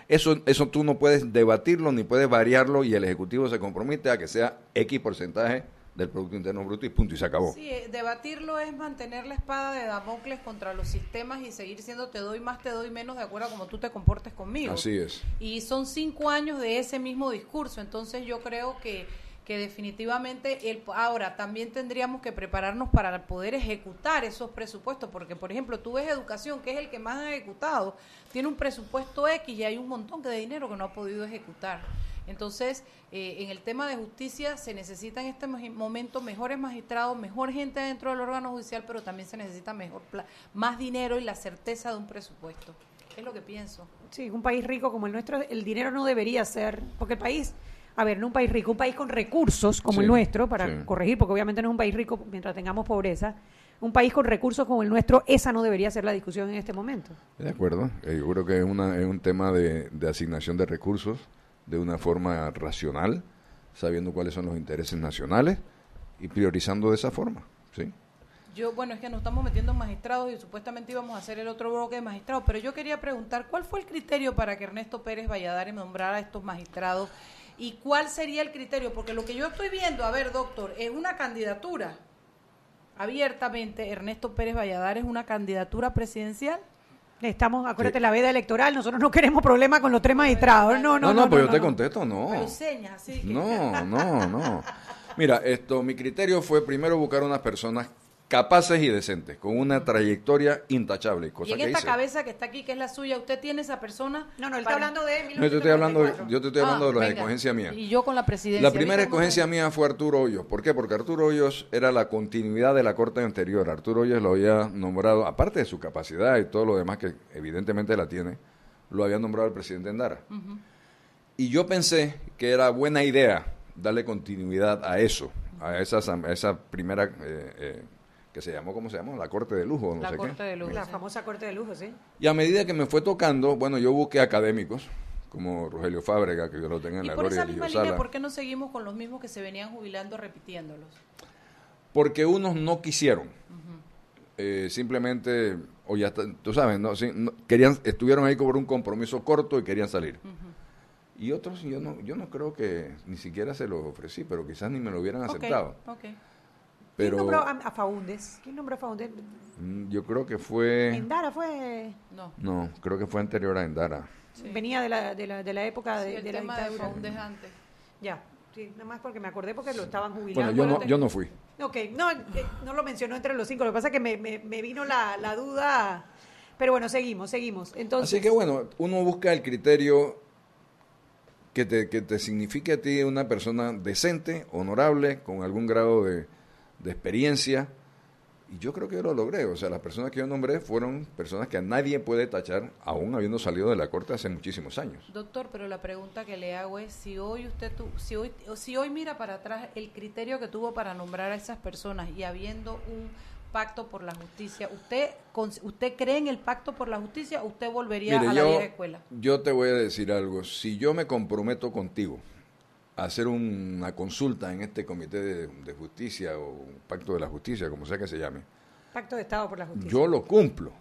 eso, eso tú no puedes debatirlo ni puedes variarlo y el Ejecutivo se compromete a que sea X porcentaje del Producto Interno Bruto y punto, y se acabó. Sí, eh, debatirlo es mantener la espada de Damocles contra los sistemas y seguir siendo te doy más, te doy menos de acuerdo a cómo tú te comportes conmigo. Así es. Y son cinco años de ese mismo discurso, entonces yo creo que, que definitivamente el, ahora también tendríamos que prepararnos para poder ejecutar esos presupuestos, porque por ejemplo tú ves educación, que es el que más ha ejecutado, tiene un presupuesto X y hay un montón de dinero que no ha podido ejecutar. Entonces, eh, en el tema de justicia se necesita en este mo- momento mejores magistrados, mejor gente dentro del órgano judicial, pero también se necesita mejor pla- más dinero y la certeza de un presupuesto. Es lo que pienso. Sí, un país rico como el nuestro, el dinero no debería ser, porque el país, a ver, no un país rico, un país con recursos como Sí, el nuestro, para sí. corregir, porque obviamente no es un país rico mientras tengamos pobreza, un país con recursos como el nuestro, esa no debería ser la discusión en este momento. De acuerdo. Eh, yo creo que es, una, es un tema de, de asignación de recursos de una forma racional, sabiendo cuáles son los intereses nacionales y priorizando de esa forma. ¿sí? Yo, bueno, es que nos estamos metiendo en magistrados y supuestamente íbamos a hacer el otro bloque de magistrados, pero yo quería preguntar, ¿cuál fue el criterio para que Ernesto Pérez Valladares nombrara a estos magistrados? ¿Y cuál sería el criterio? Porque lo que yo estoy viendo, a ver, doctor, es una candidatura. Abiertamente, Ernesto Pérez Valladares, una candidatura presidencial. Estamos, acuérdate, la veda electoral, nosotros no queremos problemas con los tres magistrados. No, no, No, no, no. pues no, yo te no. contesto, no. Pero señas, No, no, no. <laughs> Mira, esto, mi criterio fue primero buscar unas personas capaces y decentes, con una trayectoria intachable, cosa Y en que esta hice. cabeza que está aquí, que es la suya, ¿usted tiene esa persona? No, no, él para- está hablando de No, yo te estoy hablando, de- yo te estoy hablando Ah, de las escogencias mías. Y yo con la presidencia. La primera ¿viste cómo escogencia mía fue Arturo Hoyos. ¿Por qué? Porque Arturo Hoyos era la continuidad de la corte anterior. Arturo Hoyos lo había nombrado, aparte de su capacidad y todo lo demás que evidentemente la tiene, lo había nombrado el presidente Endara. Y yo pensé que era buena idea darle continuidad a eso, a esa, a esa primera, eh, eh, que se llamó, ¿cómo se llamó? La corte de lujo, no La sé corte qué. de lujo. La famosa corte de lujo, sí. Y a medida que me fue tocando, bueno, yo busqué académicos, como Rogelio Fábrega, que yo lo tengo en Y la por gloria esa de misma Dios línea, ¿por qué no seguimos con los mismos que se venían jubilando repitiéndolos? porque unos no quisieron. Eh, simplemente, o ya está- tú sabes, no, Sí, no- querían, estuvieron ahí por un compromiso corto y querían salir. Y otros yo no, yo no creo que ni siquiera se los ofrecí, pero quizás ni me lo hubieran Ok, aceptado. ok. Pero ¿Quién nombró a, a Faúndes? ¿Quién nombró a Faúndes? mm, yo creo que fue, Endara fue... No. no, creo que fue anterior a Endara. Venía de la, de la, de la época de, Sí, el de la tema de dictadura. Faúndez antes. Ya, sí, nada más porque me acordé porque lo estaban jubilando. Bueno, yo no, yo no fui. Ok, no, eh, no lo mencionó entre los cinco, lo que pasa es que me, me, me vino la, la duda, pero bueno, seguimos, seguimos. Entonces, Así que bueno, uno busca el criterio que te, que te signifique a ti una persona decente, honorable, con algún grado de, de experiencia. Y yo creo que yo lo logré. O sea, las personas que yo nombré fueron personas que a nadie puede tachar, aún habiendo salido de la corte hace muchísimos años. Doctor, pero la pregunta que le hago es si hoy usted tu- si hoy si hoy mira para atrás el criterio que tuvo para nombrar a esas personas y habiendo un pacto por la justicia, ¿usted con- usted cree en el pacto por la justicia o usted volvería Mire, a la yo, vieja escuela? yo te voy a decir algo. Si yo me comprometo contigo hacer una consulta en este comité de, de justicia o pacto de la justicia, como sea que se llame, Pacto de Estado por la Justicia. Yo lo cumplo.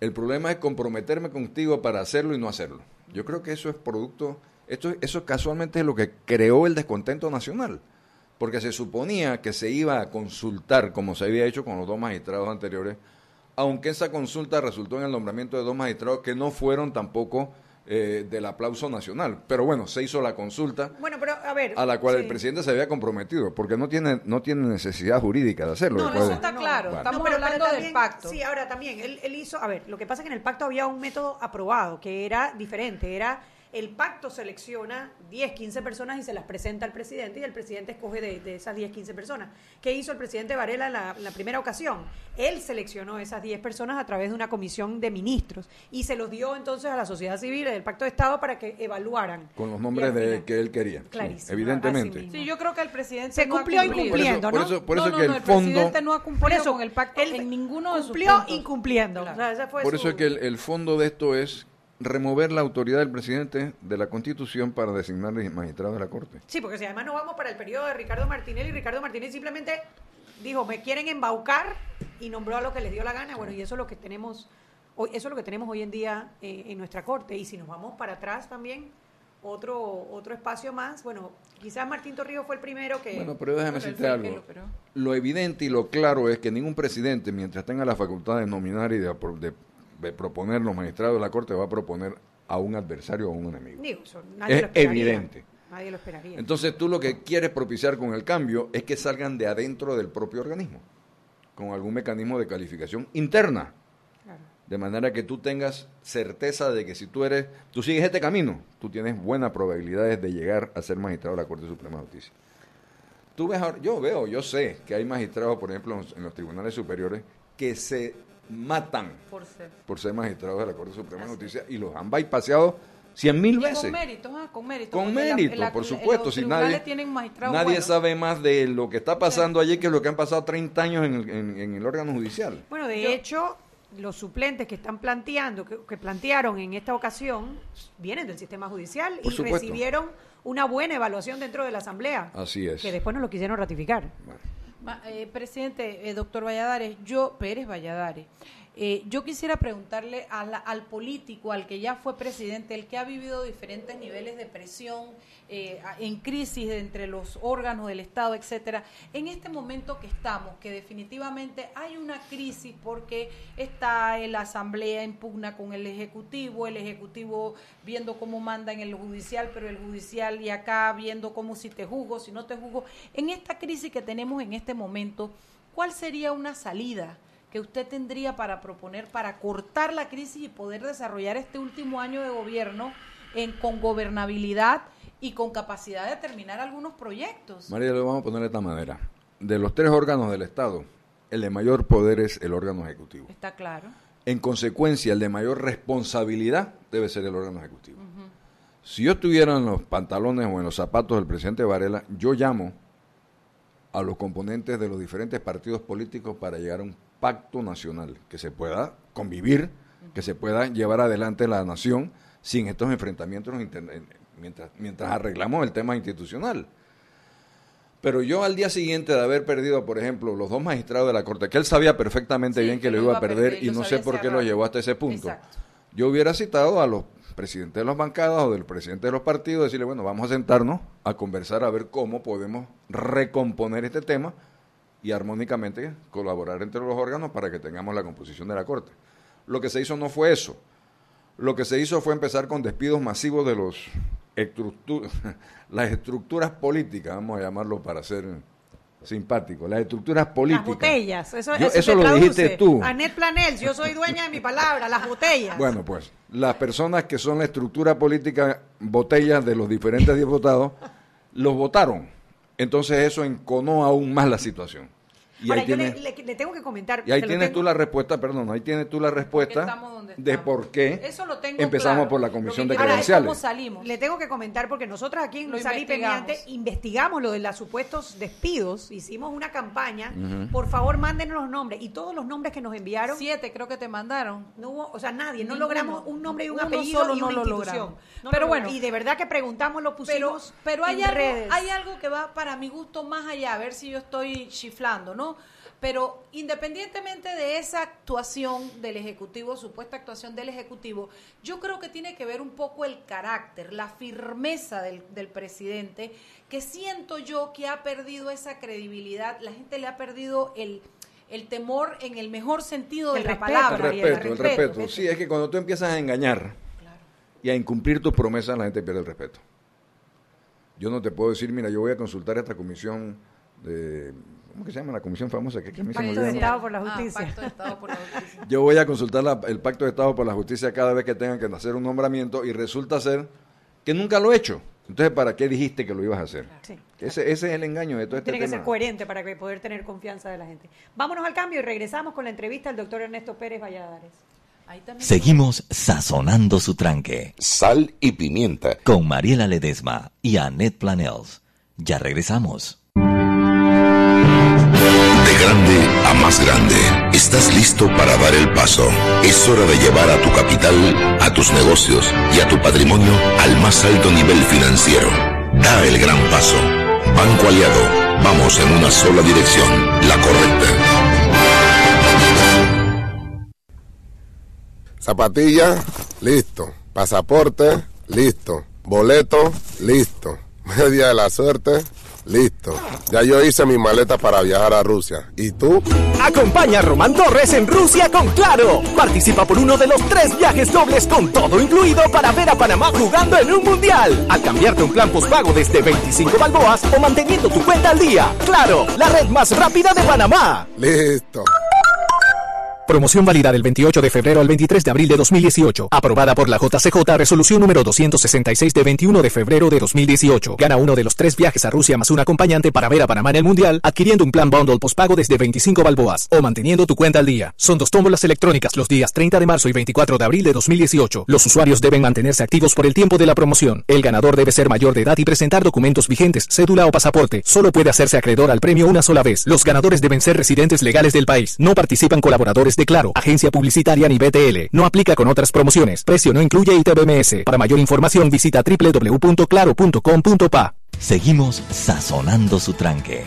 El problema es comprometerme contigo para hacerlo y no hacerlo. Yo creo que eso es producto, esto, eso casualmente es lo que creó el descontento nacional, porque se suponía que se iba a consultar, como se había hecho con los dos magistrados anteriores, aunque esa consulta resultó en el nombramiento de dos magistrados que no fueron tampoco eh, del aplauso nacional. Pero bueno, se hizo la consulta Bueno, pero a ver. a la cual el presidente se había comprometido, porque no tiene, no tiene necesidad jurídica de hacerlo. No, eso está claro. Estamos No, pero- pero hablando del pacto. Sí, ahora también, él, él hizo, a ver, lo que pasa es que en el pacto había un método aprobado, que era diferente, era el pacto selecciona 10, 15 personas y se las presenta al presidente y el presidente escoge de, de esas 10, 15 personas. ¿Qué hizo el presidente Varela en la, la primera ocasión? Él seleccionó esas 10 personas a través de una comisión de ministros y se los dio entonces a la sociedad civil del pacto de Estado para que evaluaran. Con los nombres de que él quería. Sí, Clarísimo, evidentemente. Sí, yo creo que el presidente Se no cumplió incumpliendo, Por ¿no? eso, por No, eso no, que no, el el fondo... presidente no ha cumplido Por eso, con el pacto él en ninguno de sus cumplió incumpliendo. Claro. O sea, ese fue Por su- eso es que el, el fondo de esto es remover la autoridad del presidente de la Constitución para designar magistrados de la Corte. Sí, porque si además no vamos para el periodo de Ricardo Martinelli, Ricardo Martinelli simplemente dijo, me quieren embaucar y nombró a lo que les dio la gana. Bueno, y eso es lo que tenemos hoy, eso es lo que tenemos hoy en día eh, en nuestra corte. Y si nos vamos para atrás también, otro, otro espacio más, bueno, quizás Martín Torrijos fue el primero que... Bueno, pero déjame Pero que algo. lo operó. Lo evidente y lo claro es que ningún presidente, mientras tenga la facultad de nominar y de- de proponer los magistrados de la Corte, va a proponer a un adversario o a un enemigo. Digo, eso nadie Es lo esperaría. evidente. Nadie lo esperaría. Entonces tú lo que quieres propiciar con el cambio es que salgan de adentro del propio organismo, con algún mecanismo de calificación interna. Claro. De manera que tú tengas certeza de que si tú eres, tú sigues este camino, tú tienes buenas probabilidades de llegar a ser magistrado de la Corte Suprema de Justicia. Tú ves, ahora- yo veo, yo sé que hay magistrados, por ejemplo, en los tribunales superiores, que se matan Por ser. por ser magistrados de la Corte Suprema de Justicia y los han bypaseado cien mil veces. con méritos, ah, con méritos. Con por supuesto. Si nadie, nadie buenos. sabe más de lo que está pasando allí que lo que han pasado 30 años en el, en- en el órgano judicial. Bueno, de hecho, los suplentes que están planteando, que, que plantearon en esta ocasión, vienen del sistema judicial y supuesto. recibieron una buena evaluación dentro de la Asamblea, Así es. que después no lo quisieron ratificar. Eh, presidente, eh, doctor Valladares, yo, Pérez Valladares, eh, yo quisiera preguntarle al político, al que ya fue presidente, el que ha vivido diferentes niveles de presión, eh, en crisis entre los órganos del Estado, etcétera, en este momento que estamos, que definitivamente hay una crisis porque está la Asamblea en pugna con el Ejecutivo, el Ejecutivo viendo cómo manda en el judicial, pero el judicial y acá viendo cómo si te juzgo, si no te juzgo. En esta crisis que tenemos en este momento, ¿cuál sería una salida que usted tendría para proponer para cortar la crisis y poder desarrollar este último año de gobierno en, con gobernabilidad y con capacidad de terminar algunos proyectos? María, lo vamos a poner de esta manera. De los tres órganos del Estado, el de mayor poder es el órgano ejecutivo. Está claro. En consecuencia, el de mayor responsabilidad debe ser el órgano ejecutivo. Si yo estuviera en los pantalones o en los zapatos del presidente Varela, yo llamo a los componentes de los diferentes partidos políticos para llegar a un pacto nacional que se pueda convivir, que se pueda llevar adelante la nación sin estos enfrentamientos mientras, mientras arreglamos el tema institucional. Pero yo al día siguiente de haber perdido, por ejemplo, los dos magistrados de la Corte, que él sabía perfectamente Sí, bien que lo iba a perder perder, y no sé por qué lo llevó hasta ese punto. Exacto. Yo hubiera citado a los presidentes de las bancadas o del presidente de los partidos, decirle, bueno, vamos a sentarnos a conversar a ver cómo podemos recomponer este tema y armónicamente colaborar entre los órganos para que tengamos la composición de la Corte. Lo que se hizo no fue eso. Lo que se hizo fue empezar con despidos masivos de los <laughs> las estructuras políticas, vamos a llamarlo para ser simpático, las estructuras políticas. Las botellas, eso, Yo- eso, eso se lo traduce. dijiste tú. Anet Planels, yo soy dueña de mi palabra, las botellas. Bueno, pues las personas que son la estructura política, botellas de los diferentes diputados, los votaron. Entonces eso enconó aún más la situación. Y Ahora, ahí yo tienes, le, le- le tengo que comentar. y ahí lo tienes tú la respuesta, perdón, ahí tienes tú la respuesta de por qué Eso lo tengo empezamos claro. por la Lo comisión que de credenciales. cómo salimos. Le tengo que comentar porque nosotros aquí en Lo Sal y investigamos. Lo de los supuestos despidos, hicimos una campaña, por favor mándenos los nombres y todos los nombres que nos enviaron, Siete creo que te mandaron. no hubo, o sea, nadie, no Ninguno. logramos un nombre y un Uno apellido solo y no una lo institución. logramos. No Pero lo bueno. y de verdad que preguntamos, lo Pero, pusimos pero hay, en algo, redes. hay algo que va para mi gusto más allá, a ver si yo estoy chiflando, ¿no? Pero independientemente de esa actuación del Ejecutivo, supuesta actuación del Ejecutivo, yo creo que tiene que ver un poco el carácter, la firmeza del, del presidente, que siento yo que ha perdido esa credibilidad, la gente le ha perdido el, el temor en el mejor sentido El de la respeto, El palabra. María, respeto, el respeto. Sí, es que cuando tú empiezas a engañar y a incumplir tus promesas, la gente pierde el respeto. Yo no te puedo decir, mira, yo voy a consultar esta comisión de... ¿Cómo que se llama la comisión famosa? ¿Qué, qué a mí se me Pacto de? Estado por la Ah, justicia. Pacto de Estado por la justicia. Yo voy a consultar la- el Pacto de Estado por la Justicia cada vez que tengan que hacer un nombramiento y resulta ser que nunca lo he hecho. Entonces, ¿para qué dijiste que lo ibas a hacer? Sí. Ese, ese es el engaño de todo este Tiene que ser coherente para que poder tener confianza de la gente. Vámonos al cambio y regresamos con la entrevista del doctor Ernesto Pérez Valladares. Seguimos sazonando su tranque. Sal y pimienta. Con Mariela Ledesma y Annette Planels. Ya regresamos. De grande a más grande, estás listo para dar el paso. Es hora de llevar a tu capital, a tus negocios y a tu patrimonio al más alto nivel financiero. Da el gran paso. Banco Aliado, vamos en una sola dirección, la correcta. Zapatilla, listo. Pasaporte, listo. Boleto, listo. <laughs> Media de la suerte, listo. Ya yo hice mi maleta para viajar a Rusia. ¿Y tú? Acompaña a Román Torres en Rusia con Claro. Participa por uno de los tres viajes dobles con todo incluido para ver a Panamá jugando en un mundial. Al cambiarte un plan postpago desde 25 balboas o manteniendo tu cuenta al día. Claro, la red más rápida de Panamá. Listo. Promoción válida del 28 de febrero al 23 de abril de 2018. Aprobada por la JCJ Resolución número 266 de 21 de febrero de 2018. Gana uno de los tres viajes a Rusia más un acompañante para ver a Panamá en el Mundial, adquiriendo un plan bundle postpago desde 25 balboas o manteniendo tu cuenta al día. Son dos tómbolas electrónicas los días 30 de marzo y 24 de abril de 2018. Los usuarios deben mantenerse activos por el tiempo de la promoción. El ganador debe ser mayor de edad y presentar documentos vigentes, cédula o pasaporte. Solo puede hacerse acreedor al premio una sola vez. Los ganadores deben ser residentes legales del país. No participan colaboradores de Claro, agencia publicitaria ni BTL. No aplica con otras promociones. Precio no incluye ITBMS. Para mayor información visita www.claro.com.pa. Seguimos sazonando su tranque.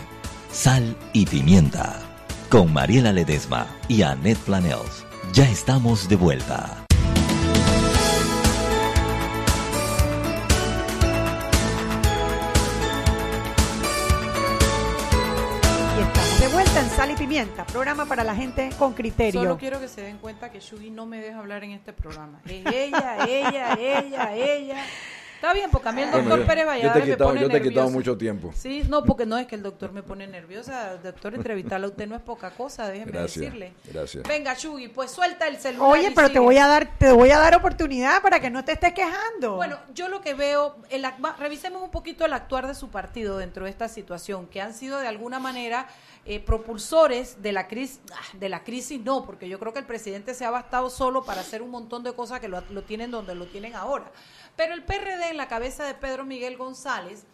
Sal y pimienta. Con Mariela Ledesma y Annette Planels. Ya estamos de vuelta. Programa para la gente con criterio. Solo quiero que se den cuenta que Shugi no me deja hablar en este programa. Es ella, ella, ella, ella. Está bien, porque a mí el Bueno, doctor yo- Pérez yo he Valladares me quitado- pone yo te he quitado mucho tiempo. Sí, no, porque no es que el doctor me pone nerviosa. Doctor, entrevistarla a usted no es poca cosa, déjeme Gracias, decirle. gracias. Venga, Shugi, pues suelta el celular. Oye, pero te voy a dar, te voy a dar oportunidad para que no te estés quejando. Bueno, yo lo que veo, el, ac- va- revisemos un poquito el actuar de su partido dentro de esta situación, que han sido de alguna manera eh, propulsores de la crisis, de la crisis no, porque yo creo que el presidente se ha bastado solo para hacer un montón de cosas que lo, lo tienen donde lo tienen ahora. Pero el PRD en la cabeza de Pedro Miguel González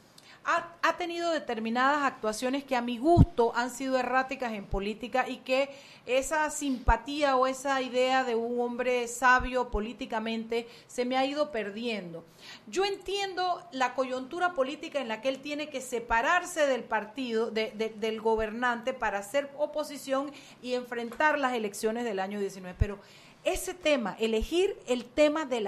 ha, tenido determinadas actuaciones que a mi gusto han sido erráticas en política y que esa simpatía o esa idea de un hombre sabio políticamente se me ha ido perdiendo. Yo entiendo la coyuntura política en la que él tiene que separarse del partido, de- de- del gobernante para hacer oposición y enfrentar las elecciones del año 19, pero ese tema, elegir el tema de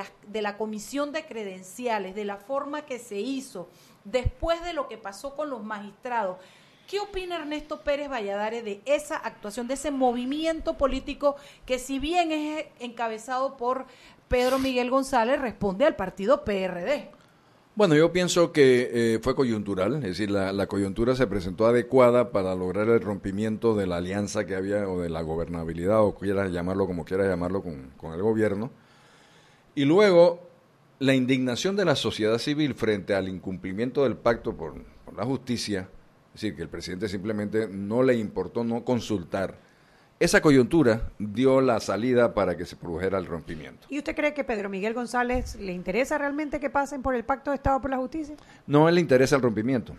la comisión de credenciales, de la forma que se hizo, después de lo que pasó con los magistrados, ¿qué opina Ernesto Pérez Valladares de esa actuación, de ese movimiento político que si bien es encabezado por Pedro Miguel González, responde al partido PRD? Bueno, yo pienso que eh, fue coyuntural, es decir, la, la coyuntura se presentó adecuada para lograr el rompimiento de la alianza que había o de la gobernabilidad o quieras llamarlo como quieras llamarlo con, con el gobierno. Y luego la indignación de la sociedad civil frente al incumplimiento del pacto por, por la justicia, es decir, que el presidente simplemente no le importó no consultar. Esa coyuntura dio la salida para que se produjera el rompimiento. ¿Y usted cree que Pedro Miguel González le interesa realmente que pasen por el Pacto de Estado por la Justicia? No le interesa el rompimiento.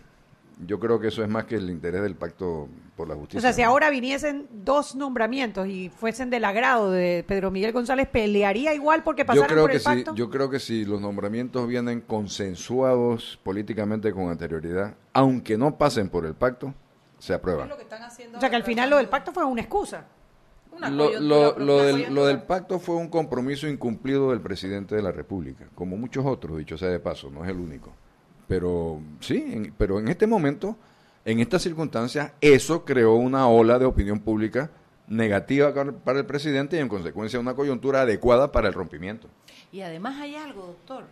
Yo creo que eso es más que el interés del pacto por la justicia. O sea, si ahora viniesen dos nombramientos y fuesen del agrado de Pedro Miguel González, ¿pelearía igual porque yo pasaran creo por que el si, pacto? yo creo que si los nombramientos vienen consensuados políticamente con anterioridad, aunque no pasen por el pacto, se aprueban. o sea, que al final lo del pacto fue una excusa. Lo, lo- lo del, lo del pacto fue un compromiso incumplido del presidente de la República, como muchos otros, dicho sea de paso, no es el único. Pero sí, en- pero en este momento, en estas circunstancias, eso creó una ola de opinión pública negativa para el presidente y en consecuencia una coyuntura adecuada para el rompimiento. Y además hay algo, doctor.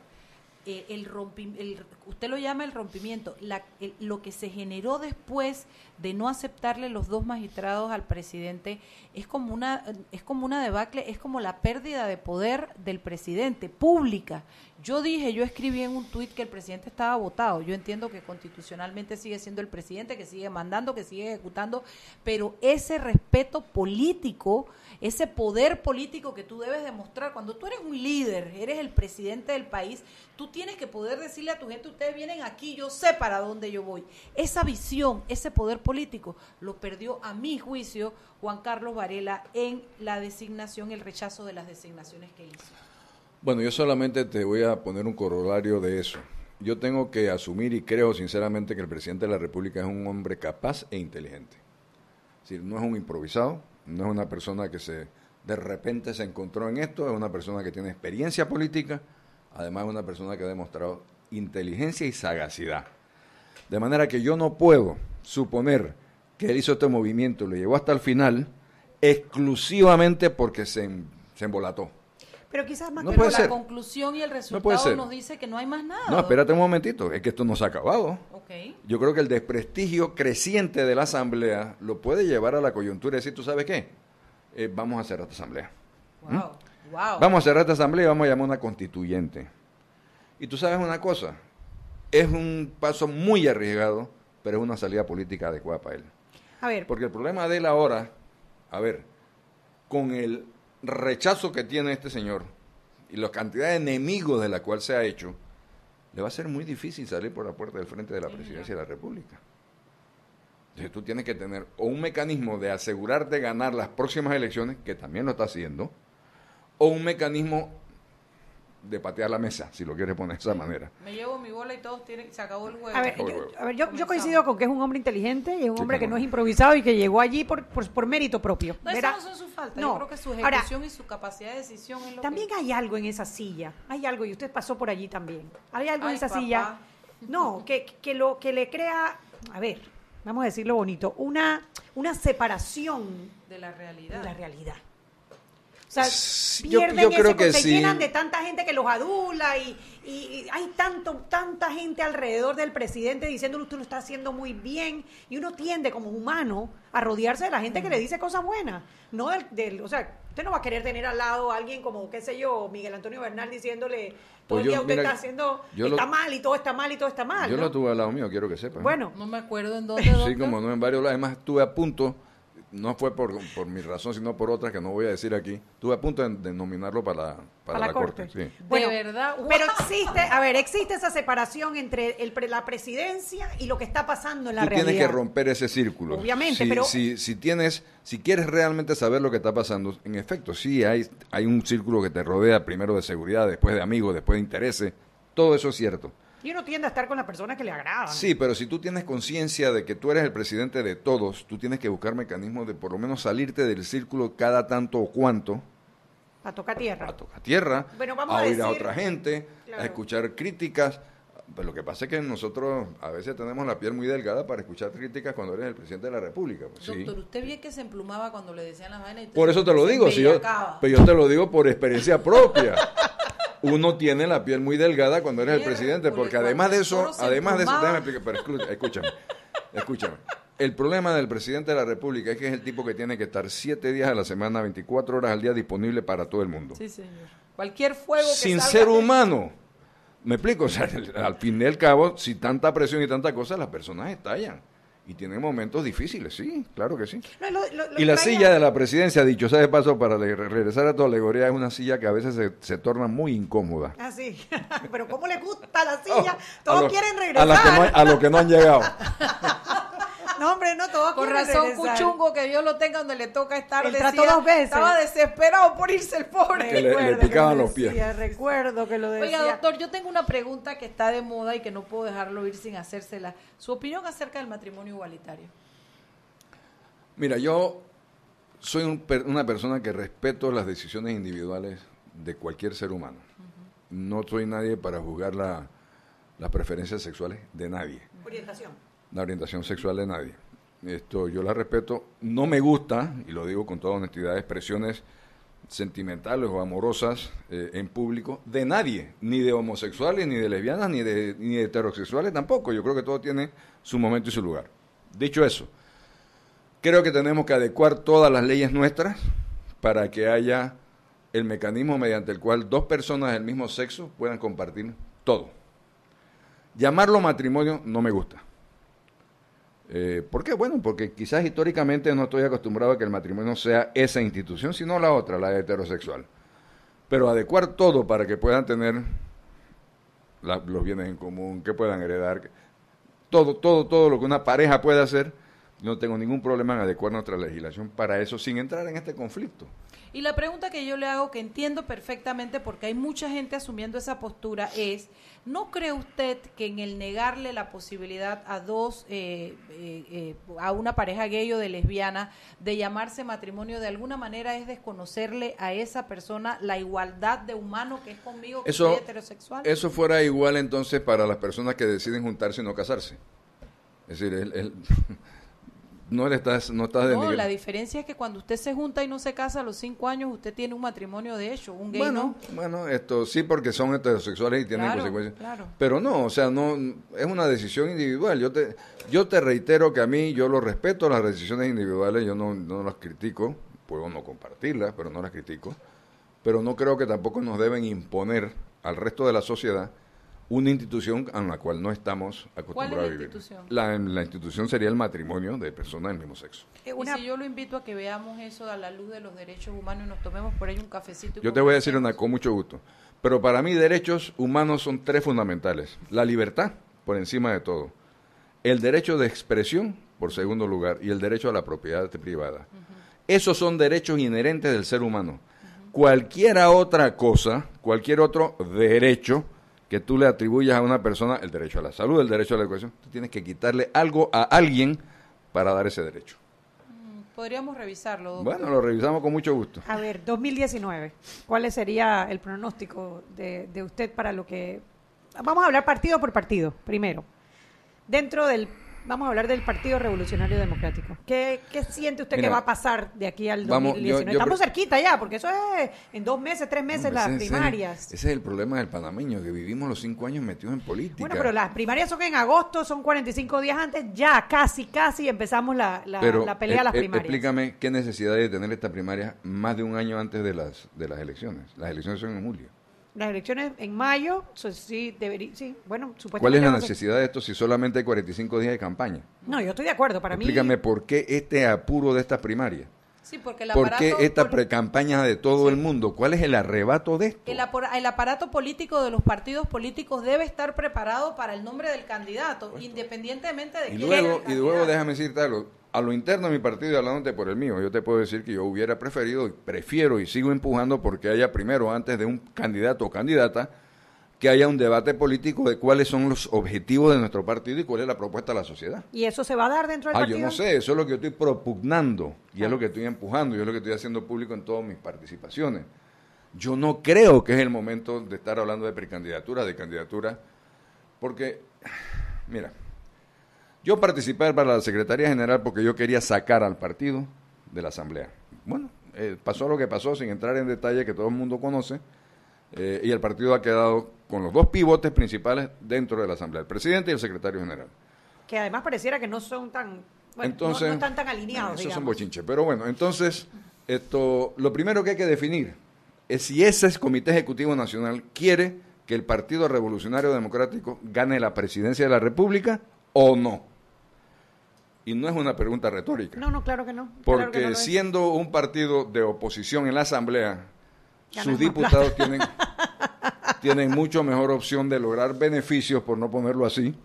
Eh, el rompi- el- usted lo llama el rompimiento. La- lo que se generó después de no aceptarle los dos magistrados al presidente es como una es como una debacle, es como la pérdida de poder del presidente pública. Yo dije, yo escribí en un tuit que el presidente estaba votado. Yo entiendo que constitucionalmente sigue siendo el presidente, que sigue mandando, que sigue ejecutando, pero ese respeto político, ese poder político que tú debes demostrar cuando tú eres un líder, eres el presidente del país, tú tienes que poder decirle a tu gente, ustedes vienen aquí, yo sé para dónde yo voy. Esa visión, ese poder político, lo perdió a mi juicio Juan Carlos Varela en la designación, el rechazo de las designaciones que hizo. Bueno, yo solamente te voy a poner un corolario de eso. Yo tengo que asumir y creo sinceramente que el presidente de la República es un hombre capaz e inteligente. Es decir, no es un improvisado, no es una persona que se de repente se encontró en esto, es una persona que tiene experiencia política, además es una persona que ha demostrado inteligencia y sagacidad. De manera que yo no puedo suponer que él hizo este movimiento y lo llevó hasta el final exclusivamente porque se, se embolató. Pero quizás más No que puede la ser. Conclusión y el resultado ser. nos dice que no hay más nada. No, espérate un momentito, es que esto no se ha acabado. Ok. Yo creo que el desprestigio creciente de la Asamblea lo puede llevar a la coyuntura y decir, ¿tú sabes qué? Eh, vamos a cerrar esta Asamblea. Wow. Wow. Vamos a cerrar esta Asamblea y vamos a llamar una constituyente. Y tú sabes una cosa, es un paso muy arriesgado, pero es una salida política adecuada para él. A ver, Porque el problema de él ahora, a ver, con el rechazo que tiene este señor y la cantidad de enemigos de la cual se ha hecho, le va a ser muy difícil salir por la puerta del frente de la presidencia de la República. Entonces tú tienes que tener o un mecanismo de asegurarte ganar las próximas elecciones, que también lo está haciendo, o un mecanismo de patear la mesa, si lo quieres poner de esa manera. Me llevo mi bola y todos tienen, se acabó el juego. a ver, yo, a ver, yo- coincido con que es un hombre inteligente y es un Sí, hombre que no es improvisado y que llegó allí por, por, por mérito propio. No, eso Verá- no son sus faltas. No. Yo creo que su Ahora, ejecución y su capacidad de decisión es lo También que... hay algo en esa silla, hay algo, y usted pasó por allí también. Hay algo en esa papá. silla, no, que, que lo que le crea, a ver, vamos a decirlo bonito, una, una separación de la realidad. de la realidad. Sea, Sí, yo- pierden yo creo ese, que se sí. llenan de tanta gente que los adula y, y- y hay tanto, tanta gente alrededor del presidente diciéndole usted lo está haciendo muy bien y uno tiende como humano a rodearse de la gente que le dice cosas buenas, no del, del- o sea, usted no va a querer tener al lado a alguien como, qué sé yo, Miguel Antonio Bernal diciéndole todo Pues el yo, día usted mira, está haciendo, lo- está mal y todo está mal y todo está mal. Yo ¿no? lo tuve al lado mío, quiero que sepas. ¿eh? Bueno, No me acuerdo en dónde, Sí, como no en varios lados. Además, estuve a punto, no fue por, por mi razón, sino por otra que no voy a decir aquí, estuve a punto de, de nominarlo para, para, Para la, la corte. corte. sí. Bueno, de verdad. Pero existe, a ver, existe esa separación entre el, pre- la presidencia y lo que está pasando en la Tú realidad. tienes que romper ese círculo. Obviamente, si, pero- Si, si tienes, si quieres realmente saber lo que está pasando, en efecto, sí hay, hay un círculo que te rodea, primero de seguridad, después de amigos, después de intereses, todo eso es cierto. Y uno tiende a estar con las personas que le agradan. Sí, pero si tú tienes conciencia de que tú eres el presidente de todos, tú tienes que buscar mecanismos de por lo menos salirte del círculo cada tanto o cuanto, A tocar tierra. a tocar tierra, Bueno, vamos a a oír a otra gente, Claro. a escuchar críticas. Pues lo que pasa es que nosotros a veces tenemos la piel muy delgada para escuchar críticas cuando eres el presidente de la República. pues sí. Doctor, usted vio que se emplumaba cuando le decían las vainas. Por eso te lo digo, si yo, pero yo te lo digo por experiencia propia. Uno tiene la piel muy delgada cuando eres el presidente, porque además de eso, además de eso, déjame explicar, pero escú- escúchame, escúchame. El problema del presidente de la República es que es el tipo que tiene que estar siete días a la semana, 24 horas al día disponible para todo el mundo. Sí, señor. Cualquier fuego que Sin salga ser humano. Me explico, <laughs> o sea, al fin y al cabo, si tanta presión y tanta cosa, las personas estallan. Y tienen momentos difíciles, sí, claro que sí. No, lo- lo- lo Y la silla de la presidencia, dicho sea de paso, para regresar a tu alegoría, es una silla que a veces se, se torna muy incómoda. Ah, sí. <laughs> Pero ¿cómo le gusta la <laughs> silla? Oh, todos a quieren A, regresar. las que no, a los que no han llegado. No, hombre, no, todos Con razón, regresar. Cuchungo, que Dios lo tenga donde le toca estar. Él decía, trató dos veces. Estaba desesperado por irse el pobre. Que le- le picaban lo los pies. decía, Recuerdo que lo decía. Oiga, doctor, yo tengo una pregunta que está de moda y que no puedo dejarlo ir sin hacérsela. Su opinión acerca del matrimonio igualitario. Mira, yo soy un per- una persona que respeto las decisiones individuales de cualquier ser humano. No soy nadie para juzgar la- las preferencias sexuales de nadie. Orientación. La orientación sexual de nadie. Esto yo la respeto. No me gusta, y lo digo con toda honestidad, expresiones sentimentales o amorosas eh, en público de nadie, ni de homosexuales, ni de lesbianas, ni de, ni de heterosexuales tampoco. Yo creo que todo tiene su momento y su lugar. Dicho eso, creo que tenemos que adecuar todas las leyes nuestras para que haya el mecanismo mediante el cual dos personas del mismo sexo puedan compartir todo. Llamarlo matrimonio no me gusta. Eh, ¿Por qué? Bueno, porque quizás históricamente no estoy acostumbrado a que el matrimonio sea esa institución, sino la otra, la heterosexual. Pero adecuar todo para que puedan tener los bienes en común, que puedan heredar, todo, todo, todo lo que una pareja puede hacer, no tengo ningún problema en adecuar nuestra legislación para eso, sin entrar en este conflicto. Y la pregunta que yo le hago, que entiendo perfectamente porque hay mucha gente asumiendo esa postura, es, ¿no cree usted que en el negarle la posibilidad a dos, eh, eh, eh, a una pareja gay o de lesbiana, de llamarse matrimonio, de alguna manera es desconocerle a esa persona la igualdad de humano que es conmigo, que Eso, soy heterosexual? eso fuera igual entonces para las personas que deciden juntarse y no casarse. Es decir, el- el- no le estás, no estás no, la diferencia es que cuando usted se junta y no se casa a los cinco años, usted tiene un matrimonio de hecho, un gay Bueno, no. bueno, esto sí porque son heterosexuales y tienen Claro, consecuencias. claro. Pero no, o sea, no es una decisión individual. Yo te yo te reitero que a mí yo lo respeto las decisiones individuales, yo no, no las critico, puedo no compartirlas, pero no las critico. Pero no creo que tampoco nos deben imponer al resto de la sociedad una institución a la cual no estamos acostumbrados a vivir. institución? La, la institución sería el matrimonio de personas del mismo sexo. Y si yo lo invito a que veamos eso a la luz de los derechos humanos y nos tomemos por ahí un cafecito. y Yo te voy a decir una con mucho gusto. Pero para mí derechos humanos son tres fundamentales. La libertad, por encima de todo. El derecho de expresión, por segundo lugar. Y el derecho a la propiedad privada. Esos son derechos inherentes del ser humano. Cualquier otra cosa, cualquier otro derecho que tú le atribuyas a una persona, el derecho a la salud, el derecho a la educación, tú tienes que quitarle algo a alguien para dar ese derecho. Podríamos revisarlo. doctor. Bueno, lo revisamos con mucho gusto. A ver, 2019, ¿cuál sería el pronóstico de, de usted para lo que... Vamos a hablar partido por partido, primero. Dentro del... Vamos a hablar del Partido Revolucionario Democrático. ¿Qué, qué siente usted Mira, que va a pasar de aquí al vamos, 2019? yo- yo Estamos cerquita ya, porque eso es en dos meses, tres meses las Ese- primarias. Ese es el problema del panameño, que vivimos los cinco años metidos en política. Bueno, pero las primarias son en agosto, son 45 días antes, ya casi, casi empezamos la, la, Pero, la pelea a las eh, eh, primarias. Explícame qué necesidad hay de tener esta primaria más de un año antes de las de las elecciones. Las elecciones son en julio. Las elecciones en mayo, so- sí, debería, sí, bueno, supuestamente... ¿Cuál es la necesidad de esto si solamente hay 45 días de campaña? No, yo estoy de acuerdo, para Explícame mí... por qué este apuro de esta primaria. Sí, porque el ¿Por qué esta precampaña de todo el mundo? ¿Cuál es el arrebato de esto? el, aparato político de los partidos políticos debe estar preparado para el nombre del candidato, independientemente de Y quién luego, sea el y luego déjame decirte algo. A lo interno de mi partido y hablándote por el mío, yo te puedo decir que yo hubiera preferido y prefiero y sigo empujando porque haya primero, antes de un candidato o candidata, que haya un debate político de cuáles son los objetivos de nuestro partido y cuál es la propuesta a la sociedad. ¿Y eso se va a dar dentro del Ah, partido? yo no sé, eso es lo que yo estoy propugnando y es lo que estoy empujando y es lo que estoy haciendo público en todas mis participaciones. Yo no creo que es el momento de estar hablando de precandidatura, de candidatura, porque, mira, yo participé para la Secretaría General porque yo quería sacar al partido de la Asamblea. Bueno, eh, pasó lo que pasó sin entrar en detalle que todo el mundo conoce eh, y el partido ha quedado con los dos pivotes principales dentro de la Asamblea, el presidente y el secretario general. Que además pareciera que no son tan... Bueno, Entonces, no, no están tan alineados, Esos son digamos. bochinches. Pero bueno, entonces, esto, lo primero que hay que definir es si ese Comité Ejecutivo Nacional quiere que el Partido Revolucionario Democrático gane la presidencia de la República o no. Y no es una pregunta retórica. No, no, claro que no. Porque claro que no lo es. siendo un partido de oposición en la Asamblea, Ganas sus diputados tienen, <laughs> tienen mucho mejor opción de lograr beneficios, por no ponerlo así,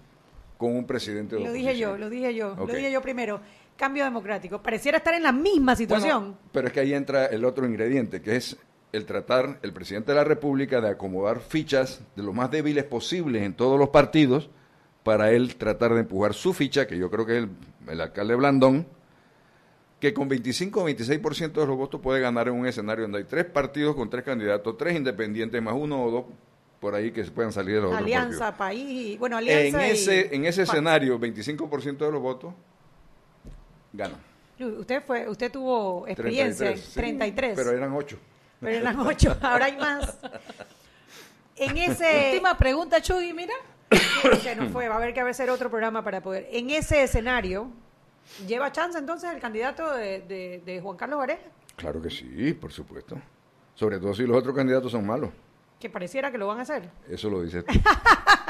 con un presidente de Lo oposición. dije yo, lo dije yo, lo dije yo primero. Cambio democrático. Pareciera estar en la misma situación. Bueno, pero es que ahí entra el otro ingrediente, que es el tratar, el presidente de la República, de acomodar fichas de lo más débiles posibles en todos los partidos, para él tratar de empujar su ficha, que yo creo que es el, el alcalde Blandón, que con 25 o 26% de los votos puede ganar en un escenario donde hay tres partidos con tres candidatos, tres independientes más uno o dos por ahí que se puedan salir de los otros partidos. alianza, país, bueno, En alianza y- ese, en ese escenario, 25% de los votos ganan. Usted fue, usted tuvo experiencia, 33, sí, 33. pero eran ocho. Pero eran ocho, ahora hay más. En ese... Última pregunta, Chuy, mira. <coughs> Se nos fue, va a haber que hacer otro programa para poder... En ese escenario, ¿lleva chance entonces el candidato de, de- de Juan Carlos Varela? Claro que sí, por supuesto. Sobre todo si los otros candidatos son malos. Que pareciera que lo van a hacer. Eso lo dices tú. <laughs>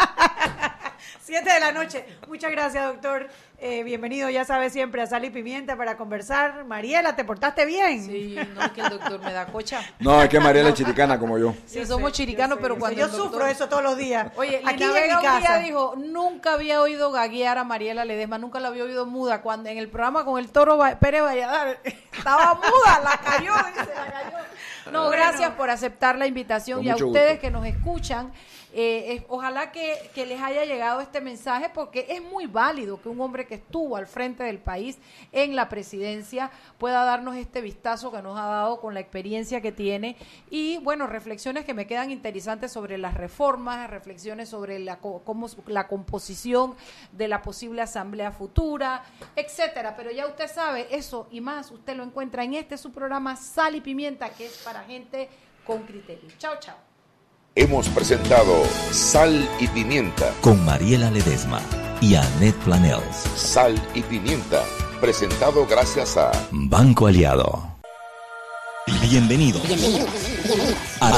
Siete de la noche. Muchas gracias, doctor. Eh, bienvenido, ya sabes, siempre a Sal y Pimienta para conversar. Mariela, ¿te portaste bien? Sí, no es que el doctor me da cocha. No, es que Mariela es chiricana como yo. Sí, Yo somos sé, chiricanos, pero yo sé. cuando Yo doctor- sufro eso todos los días. Oye, aquí Lina en Vega mi un día dijo, nunca había oído gaguear a Mariela Ledesma, nunca la había oído muda. Cuando en el programa con el toro Pérez Valladares <laughs> estaba muda, la cayó, dice, la cayó. No, gracias por aceptar la invitación Con y a ustedes gusto. que nos escuchan. Eh, ojalá que, les haya llegado este mensaje porque es muy válido que un hombre que estuvo al frente del país en la presidencia pueda darnos este vistazo que nos ha dado con la experiencia que tiene y bueno, reflexiones que me quedan interesantes sobre las reformas, reflexiones sobre la, cómo, la composición de la posible asamblea futura, etcétera. Pero ya usted sabe, eso y más, usted lo encuentra en este su programa Sal y Pimienta, que es para gente con criterio. Chao, chao. Hemos presentado Sal y Pimienta. Con Mariela Ledesma y Annette Planels. Sal y Pimienta. Presentado gracias a Banco Aliado. Bienvenido. a